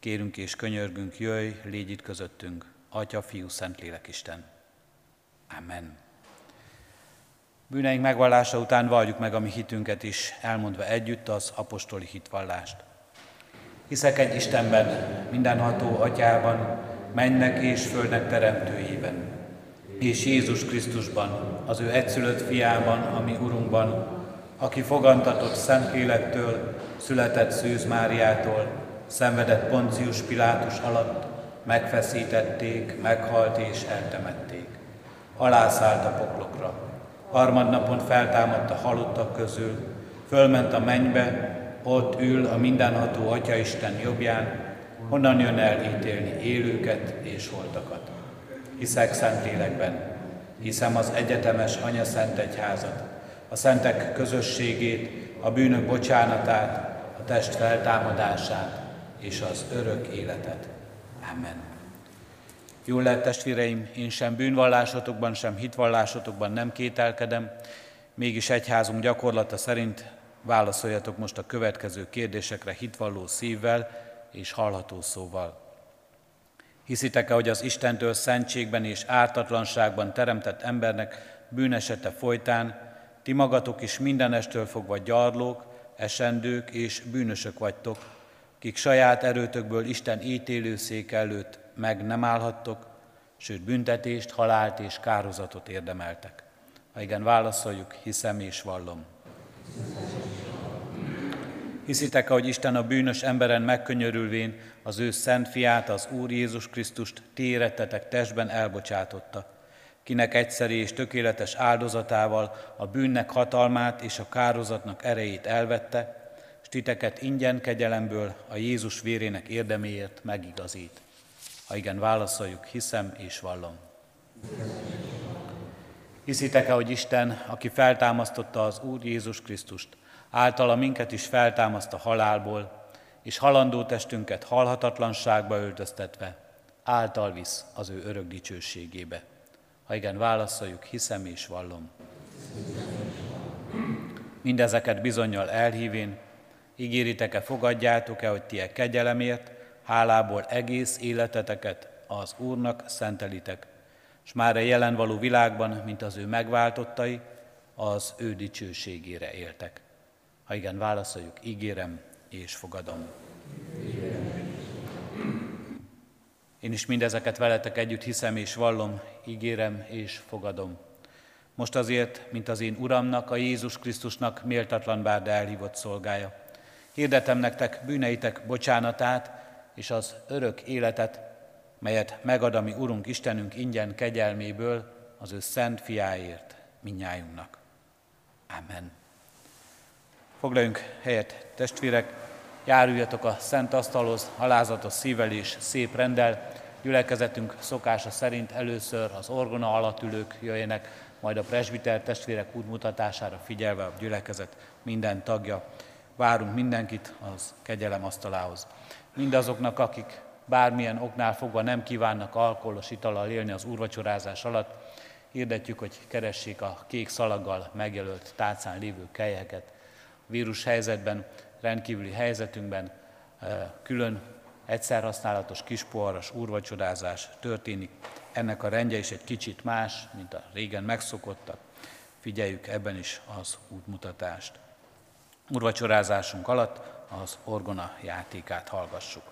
Kérünk és könyörgünk, jöjj, légy itt közöttünk, Atya, Fiú, Szentlélek Isten. Amen. Bűneink megvallása után valljuk meg a mi hitünket is, elmondva együtt az apostoli hitvallást. Hiszek egy Istenben, mindenható atyában, mennek és földnek teremtőjében, és Jézus Krisztusban, az ő egyszülött fiában, ami Urunkban, aki fogantatott Szentlélektől, született Szűz Máriától, szenvedett Poncius Pilátus alatt, megfeszítették, meghalt és eltemették. Alászállt a poklokra. Harmadnapon feltámadt a halottak közül, fölment a mennybe, ott ül a mindenható Atyaisten jobbján, honnan jön el ítélni élőket és holtakat hiszek Szentlélekben, hiszem az egyetemes Anya Szent Egyházat, a szentek közösségét, a bűnök bocsánatát, a test feltámadását és az örök életet. Amen. Jól lehet, testvéreim, én sem bűnvallásotokban, sem hitvallásotokban nem kételkedem, mégis egyházunk gyakorlata szerint válaszoljatok most a következő kérdésekre hitvalló szívvel és hallható szóval. Hiszitek-e, hogy az Istentől szentségben és ártatlanságban teremtett embernek bűnesete folytán ti magatok is mindenestől fogva gyarlók, esendők és bűnösök vagytok, kik saját erőtökből Isten ítélőszék előtt meg nem állhattok, sőt büntetést, halált és kározatot érdemeltek. Ha igen, válaszoljuk, hiszem és vallom. Hiszitek, hogy Isten a bűnös emberen megkönyörülvén az ő szent fiát, az Úr Jézus Krisztust ti érettetek testben elbocsátotta, kinek egyszerű és tökéletes áldozatával a bűnnek hatalmát és a kározatnak erejét elvette, és titeket ingyen kegyelemből a Jézus vérének érdeméért megigazít. Ha igen, válaszoljuk, hiszem és vallom. Hiszitek-e, hogy Isten, aki feltámasztotta az Úr Jézus Krisztust, általa minket is feltámaszt a halálból, és halandó testünket halhatatlanságba öltöztetve, által visz az ő örök dicsőségébe. Ha igen, válaszoljuk, hiszem és vallom. Mindezeket bizonyal elhívén, ígéritek-e, fogadjátok-e, hogy ti e kegyelemért, hálából egész életeteket az Úrnak szentelitek, és már a jelen való világban, mint az ő megváltottai, az ő dicsőségére éltek. Ha igen, válaszoljuk, ígérem és fogadom. Én is mindezeket veletek együtt hiszem és vallom, ígérem és fogadom. Most azért, mint az én Uramnak, a Jézus Krisztusnak méltatlan bár de elhívott szolgája. Hirdetem nektek bűneitek bocsánatát és az örök életet, melyet megad a mi Urunk Istenünk ingyen kegyelméből az ő szent fiáért minnyájunknak. Amen. Foglaljunk helyet, testvérek, járuljatok a szent asztalhoz, alázatos szívvel és szép rendel, gyülekezetünk szokása szerint először az orgona alatt ülők jöjjenek, majd a presbiter testvérek útmutatására figyelve a gyülekezet minden tagja. Várunk mindenkit az kegyelem asztalához. Mindazoknak, akik bármilyen oknál fogva nem kívánnak alkoholos italal élni az úrvacsorázás alatt, hirdetjük, hogy keressék a kék szalaggal megjelölt tárcán lévő kelyeket vírus helyzetben, rendkívüli helyzetünkben külön egyszerhasználatos kispoharas úrvacsodázás történik. Ennek a rendje is egy kicsit más, mint a régen megszokottak. Figyeljük ebben is az útmutatást. Urvacsorázásunk alatt az orgona játékát hallgassuk.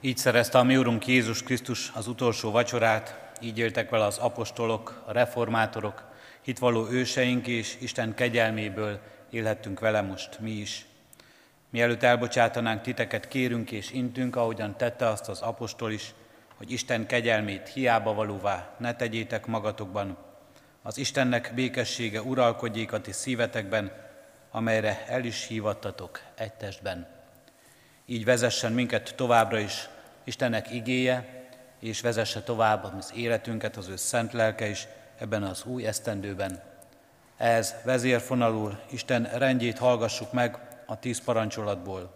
Így szerezte a mi Urunk Jézus Krisztus az utolsó vacsorát, így éltek vele az apostolok, a reformátorok, hitvalló őseink, és Isten kegyelméből élhettünk vele most mi is. Mielőtt elbocsátanánk titeket, kérünk és intünk, ahogyan tette azt az apostol is, hogy Isten kegyelmét hiába valóvá ne tegyétek magatokban. Az Istennek békessége uralkodjék a ti szívetekben, amelyre el is hívattatok egy testben. Így vezessen minket továbbra is Istennek igéje, és vezesse tovább az életünket az ő szent lelke is ebben az új esztendőben. Ez vezérfonalul Isten rendjét hallgassuk meg a tíz parancsolatból.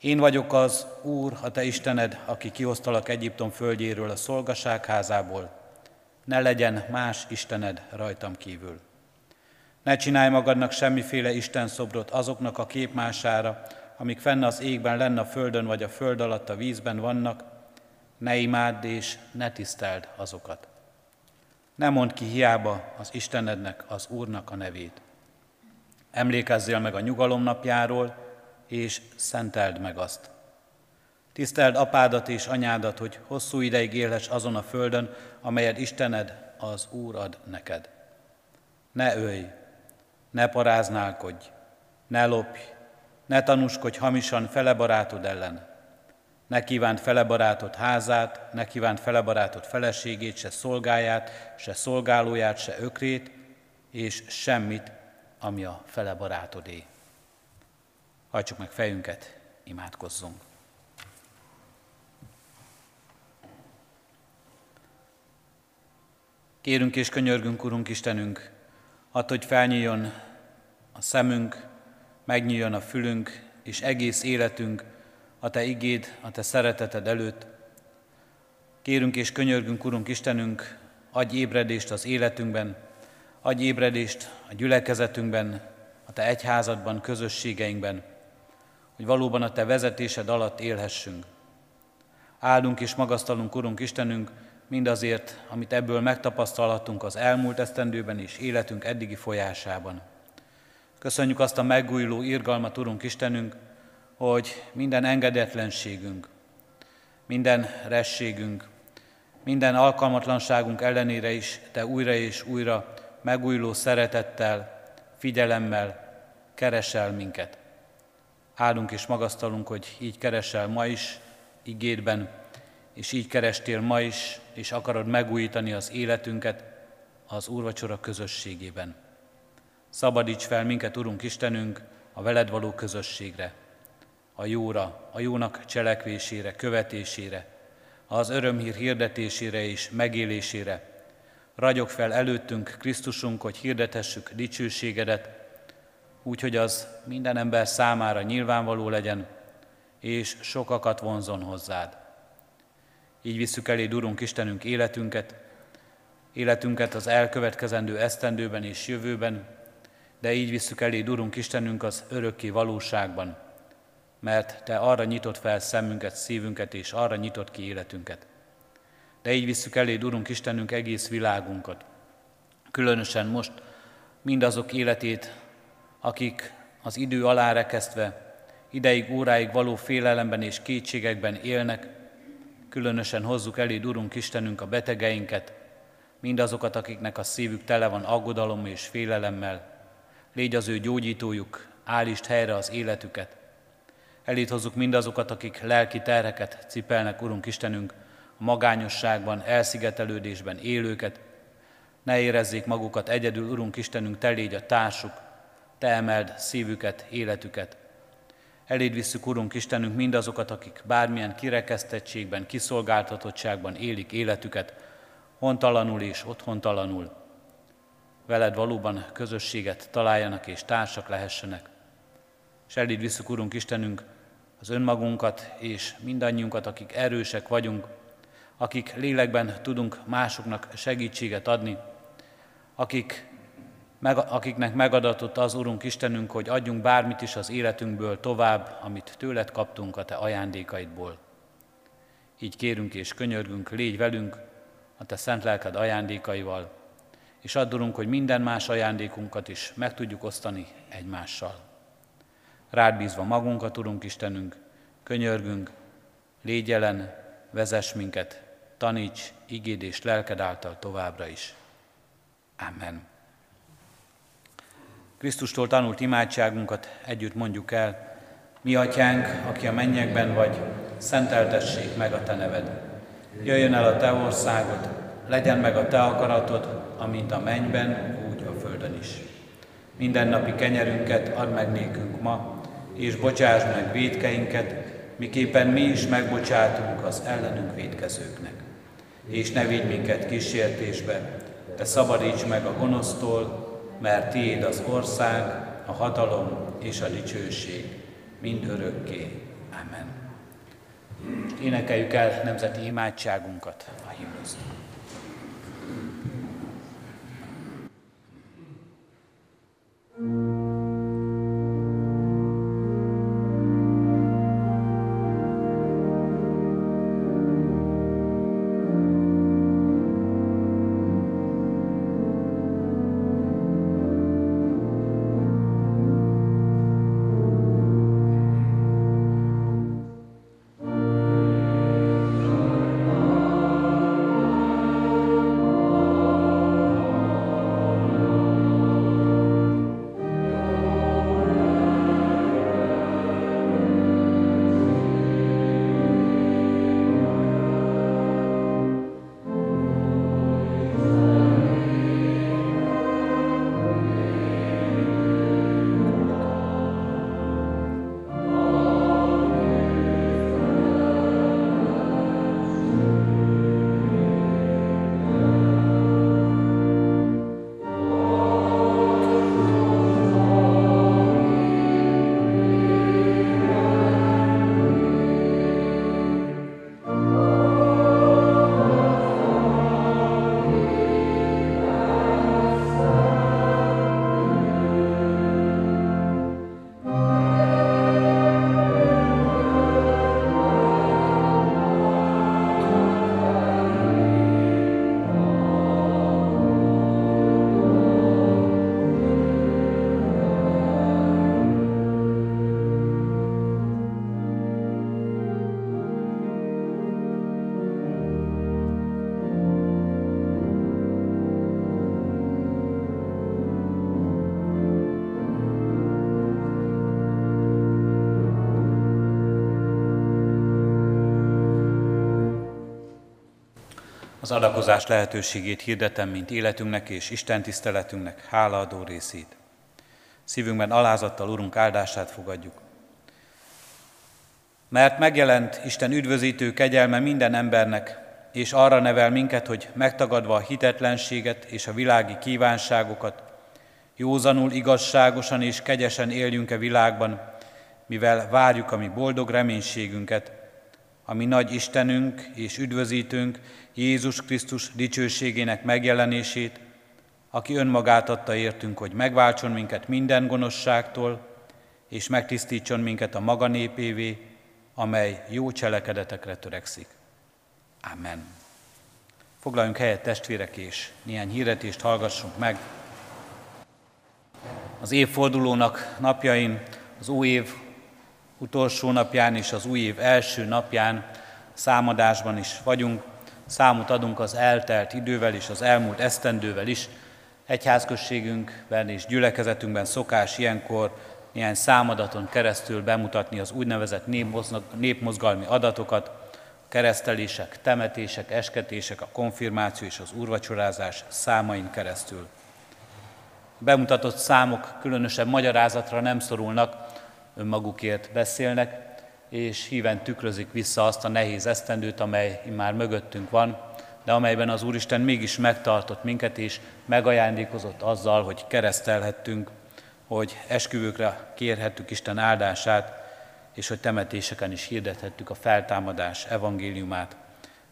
Én vagyok az Úr, a te Istened, aki kihoztalak Egyiptom földjéről a szolgaságházából. Ne legyen más Istened rajtam kívül. Ne csinálj magadnak semmiféle Isten szobrot azoknak a képmására, amik fenn az égben, lenne a földön vagy a föld alatt a vízben vannak, ne imádd és ne tiszteld azokat. Ne mondd ki hiába az Istenednek, az Úrnak a nevét. Emlékezzél meg a nyugalom napjáról, és szenteld meg azt. Tiszteld apádat és anyádat, hogy hosszú ideig élhess azon a földön, amelyet Istened, az Úr ad neked. Ne ölj, ne paráználkodj, ne lopj, ne tanúskodj hamisan fele barátod ellen. Ne kívánt fele barátod házát, ne kívánt fele barátod feleségét, se szolgáját, se szolgálóját, se ökrét, és semmit, ami a fele barátodé. Hajtsuk meg fejünket, imádkozzunk. Kérünk és könyörgünk, Urunk Istenünk, add, hogy felnyíljon a szemünk, megnyíljon a fülünk, és egész életünk a Te igéd, a Te szereteted előtt. Kérünk és könyörgünk, Urunk Istenünk, adj ébredést az életünkben, adj ébredést a gyülekezetünkben, a Te egyházadban, közösségeinkben, hogy valóban a Te vezetésed alatt élhessünk. Áldunk és magasztalunk, Urunk Istenünk, mindazért, amit ebből megtapasztalhatunk az elmúlt esztendőben és életünk eddigi folyásában. Köszönjük azt a megújuló irgalmat, Urunk Istenünk, hogy minden engedetlenségünk, minden rességünk, minden alkalmatlanságunk ellenére is Te újra és újra megújuló szeretettel, figyelemmel keresel minket. Áldunk és magasztalunk, hogy így keresel ma is igédben, és így kerestél ma is, és akarod megújítani az életünket az Úrvacsora közösségében. Szabadíts fel minket, Urunk Istenünk, a veled való közösségre, a jóra, a jónak cselekvésére, követésére, az örömhír hirdetésére és megélésére. Ragyog fel előttünk, Krisztusunk, hogy hirdethessük dicsőségedet, úgy, hogy az minden ember számára nyilvánvaló legyen, és sokakat vonzon hozzád. Így visszük elé, Urunk Istenünk, életünket, életünket az elkövetkezendő esztendőben és jövőben, de így visszük elé, Urunk Istenünk, az örökké valóságban, mert Te arra nyitott fel szemünket, szívünket, és arra nyitott ki életünket. De így visszük elé, Urunk Istenünk, egész világunkat, különösen most mindazok életét, akik az idő alá rekesztve, ideig, óráig való félelemben és kétségekben élnek, különösen hozzuk elé, Urunk Istenünk, a betegeinket, mindazokat, akiknek a szívük tele van aggodalom és félelemmel. Légy az ő gyógyítójuk, állítsd helyre az életüket. Elét hozzuk mindazokat, akik lelki terheket cipelnek, Urunk Istenünk, a magányosságban, elszigetelődésben élőket. Ne érezzék magukat egyedül, Urunk Istenünk, te légy a társuk, te emeld szívüket, életüket. Eléd visszük, Urunk Istenünk, mindazokat, akik bármilyen kirekesztettségben, kiszolgáltatottságban élik életüket, hontalanul és otthontalanul. Veled valóban közösséget találjanak és társak lehessenek. És eléd visszük, Urunk Istenünk, az önmagunkat és mindannyiunkat, akik erősek vagyunk, akik lélekben tudunk másoknak segítséget adni, akik meg, akiknek megadatott az Urunk Istenünk, hogy adjunk bármit is az életünkből tovább, amit tőled kaptunk a te ajándékaidból. Így kérünk és könyörgünk, légy velünk a te szent lelked ajándékaival, és addulunk, hogy minden más ajándékunkat is meg tudjuk osztani egymással. Rád bízva magunkat, Urunk Istenünk, könyörgünk, légy jelen, vezess minket, taníts igéd és lelked által továbbra is. Amen. Krisztustól tanult imádságunkat együtt mondjuk el. Mi atyánk, aki a mennyekben vagy, szenteltessék meg a te neved. Jöjjön el a te országod, legyen meg a te akaratod, amint a mennyben, úgy a földön is. Mindennapi kenyerünket add meg nékünk ma, és bocsáss meg védkeinket, miképpen mi is megbocsátunk az ellenünk védkezőknek. És ne vigy minket kísértésbe, de szabadíts meg a gonosztól, mert Tiéd az ország, a hatalom és a dicsőség mind örökké. Amen. Most énekeljük el nemzeti imádságunkat, a himnuszt. Az adakozás lehetőségét hirdetem, mint életünknek és Isten tiszteletünknek hálaadó részét. Szívünkben alázattal Urunk áldását fogadjuk. Mert megjelent Isten üdvözítő kegyelme minden embernek, és arra nevel minket, hogy megtagadva a hitetlenséget és a világi kívánságokat, józanul, igazságosan és kegyesen éljünk e világban, mivel várjuk a mi boldog reménységünket, ami nagy Istenünk és üdvözítőnk, Jézus Krisztus dicsőségének megjelenését, aki önmagát adta értünk, hogy megváltson minket minden gonoszságtól, és megtisztítson minket a maga népévé, amely jó cselekedetekre törekszik. Amen. Foglaljunk helyet testvérek, és néhány hirdetést hallgassunk meg. Az évfordulónak napjain, az új év utolsó napján és az új év első napján számadásban is vagyunk. Számot adunk az eltelt idővel és az elmúlt esztendővel is. Egyházközségünkben és gyülekezetünkben szokás ilyenkor néhány számadaton keresztül bemutatni az úgynevezett népmozgalmi adatokat, a keresztelések, temetések, esketések, a konfirmáció és az úrvacsorázás számain keresztül. Bemutatott számok különösebb magyarázatra nem szorulnak, önmagukért beszélnek, és híven tükrözik vissza azt a nehéz esztendőt, amely már mögöttünk van, de amelyben az Úristen mégis megtartott minket, és megajándékozott azzal, hogy keresztelhettünk, hogy esküvőkre kérhettük Isten áldását, és hogy temetéseken is hirdethettük a feltámadás evangéliumát,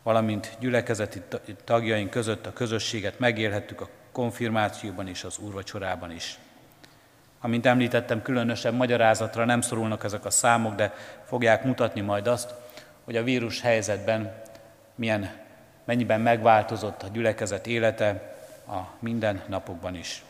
valamint gyülekezeti tagjaink között a közösséget megélhettük a konfirmációban és az úrvacsorában is. Amint említettem, különösebb magyarázatra nem szorulnak ezek a számok, de fogják mutatni majd azt, hogy a vírus helyzetben milyen, mennyiben megváltozott a gyülekezet élete a minden napokban is.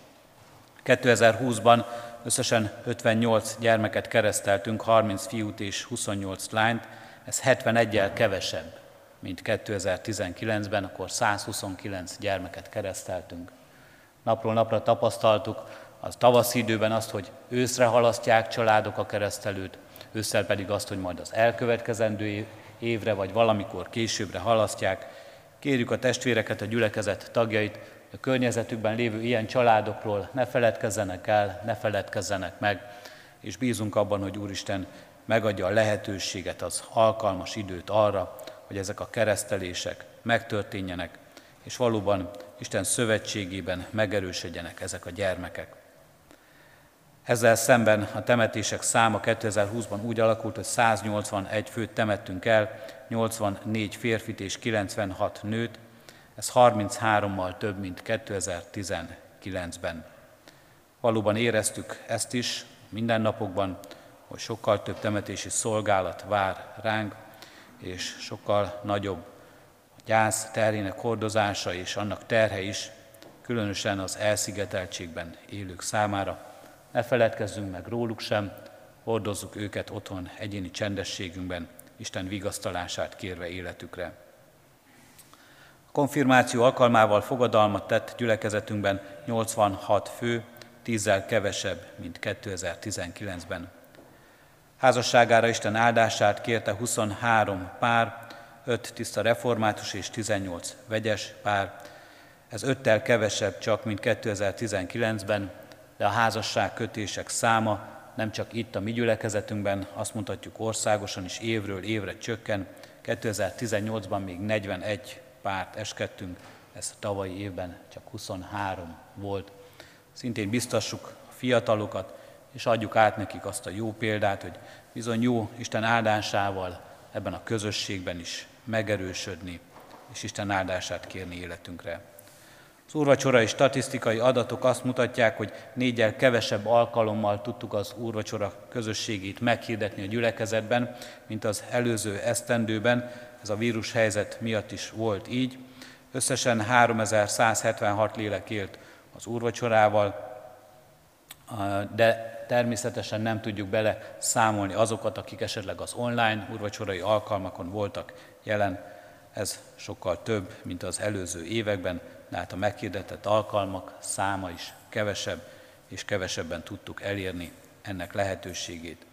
2020-ban összesen 58 gyermeket kereszteltünk, 30 fiút és 28 lányt, ez 71-el kevesebb, mint 2019-ben, akkor 129 gyermeket kereszteltünk. Napról napra tapasztaltuk az tavaszi időben azt, hogy őszre halasztják családok a keresztelőt, ősszel pedig azt, hogy majd az elkövetkezendő évre vagy valamikor későbbre halasztják. Kérjük a testvéreket, a gyülekezet tagjait, a környezetükben lévő ilyen családokról ne feledkezzenek el, ne feledkezzenek meg, és bízunk abban, hogy Úristen megadja a lehetőséget, az alkalmas időt arra, hogy ezek a keresztelések megtörténjenek, és valóban Isten szövetségében megerősödjenek ezek a gyermekek. Ezzel szemben a temetések száma 2020-ban úgy alakult, hogy 181 főt temettünk el, 84 férfit és 96 nőt, ez 33-mal több, mint 2019-ben. Valóban éreztük ezt is mindennapokban, hogy sokkal több temetési szolgálat vár ránk, és sokkal nagyobb gyász terhének hordozása és annak terhe is, különösen az elszigeteltségben élők számára. Ne feledkezzünk meg róluk sem, hordozzuk őket otthon egyéni csendességünkben, Isten vigasztalását kérve életükre. A konfirmáció alkalmával fogadalmat tett gyülekezetünkben 86 fő, tízzel kevesebb, mint 2019-ben. Házasságára Isten áldását kérte 23 pár, 5 tiszta református és 18 vegyes pár. Ez öttel kevesebb csak, mint 2019-ben, de a házasság kötések száma nem csak itt a mi gyülekezetünkben, azt mondhatjuk országosan is évről évre csökken. 2018-ban még 41 párt eskedtünk, ez tavalyi évben csak 23 volt. Szintén biztassuk a fiatalokat, és adjuk át nekik azt a jó példát, hogy bizony jó Isten áldásával ebben a közösségben is megerősödni, és Isten áldását kérni életünkre. Az úrvacsorai statisztikai adatok azt mutatják, hogy négyel kevesebb alkalommal tudtuk az úrvacsora közösségét meghirdetni a gyülekezetben, mint az előző esztendőben. Ez a vírus helyzet miatt is volt így. Összesen 3176 lélek élt az úrvacsorával, de természetesen nem tudjuk bele számolni azokat, akik esetleg az online úrvacsorai alkalmakon voltak jelen. Ez sokkal több, mint az előző években, de hát a meghirdetett alkalmak száma is kevesebb, és kevesebben tudtuk elérni ennek lehetőségét.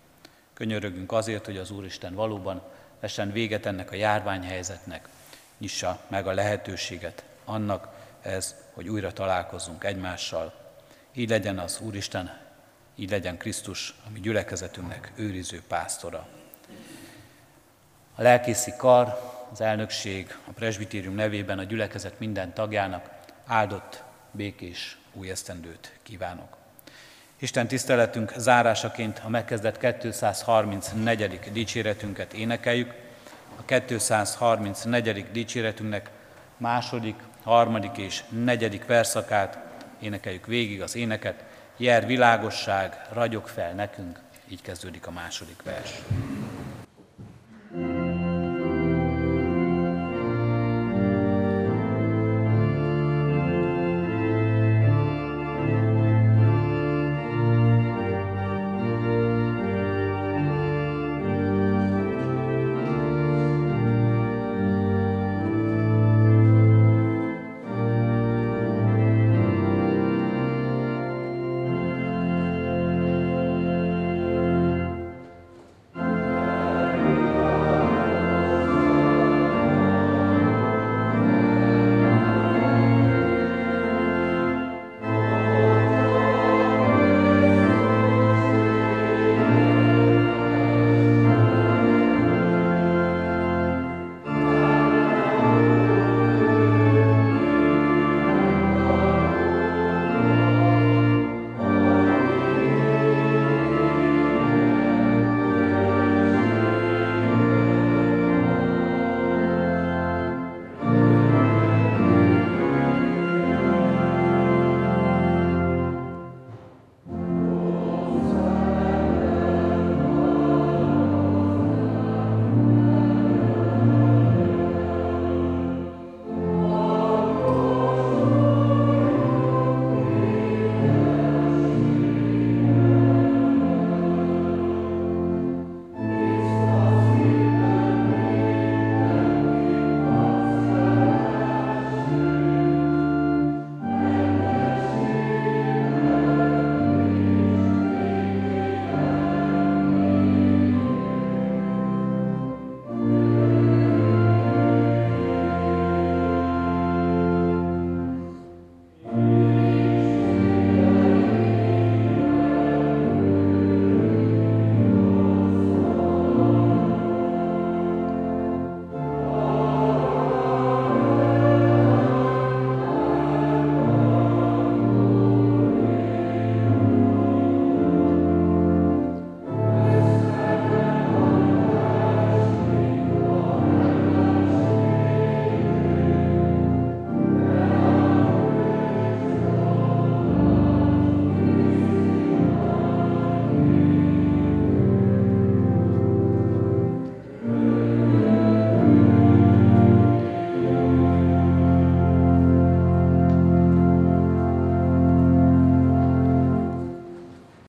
Könyörögünk azért, hogy az Úristen valóban vessen véget ennek a járványhelyzetnek, nyissa meg a lehetőséget annak ez, hogy újra találkozzunk egymással. Így legyen az Úristen, így legyen Krisztus, ami gyülekezetünknek őriző pásztora. A lelkészi kar, az elnökség a presbitérium nevében a gyülekezet minden tagjának áldott, békés új esztendőt kívánok. Isten tiszteletünk zárásaként a megkezdett 234. dicséretünket énekeljük. A 234. dicséretünknek második, harmadik és negyedik verszakát énekeljük végig az éneket. Jer világosság, ragyog fel nekünk, így kezdődik a második vers.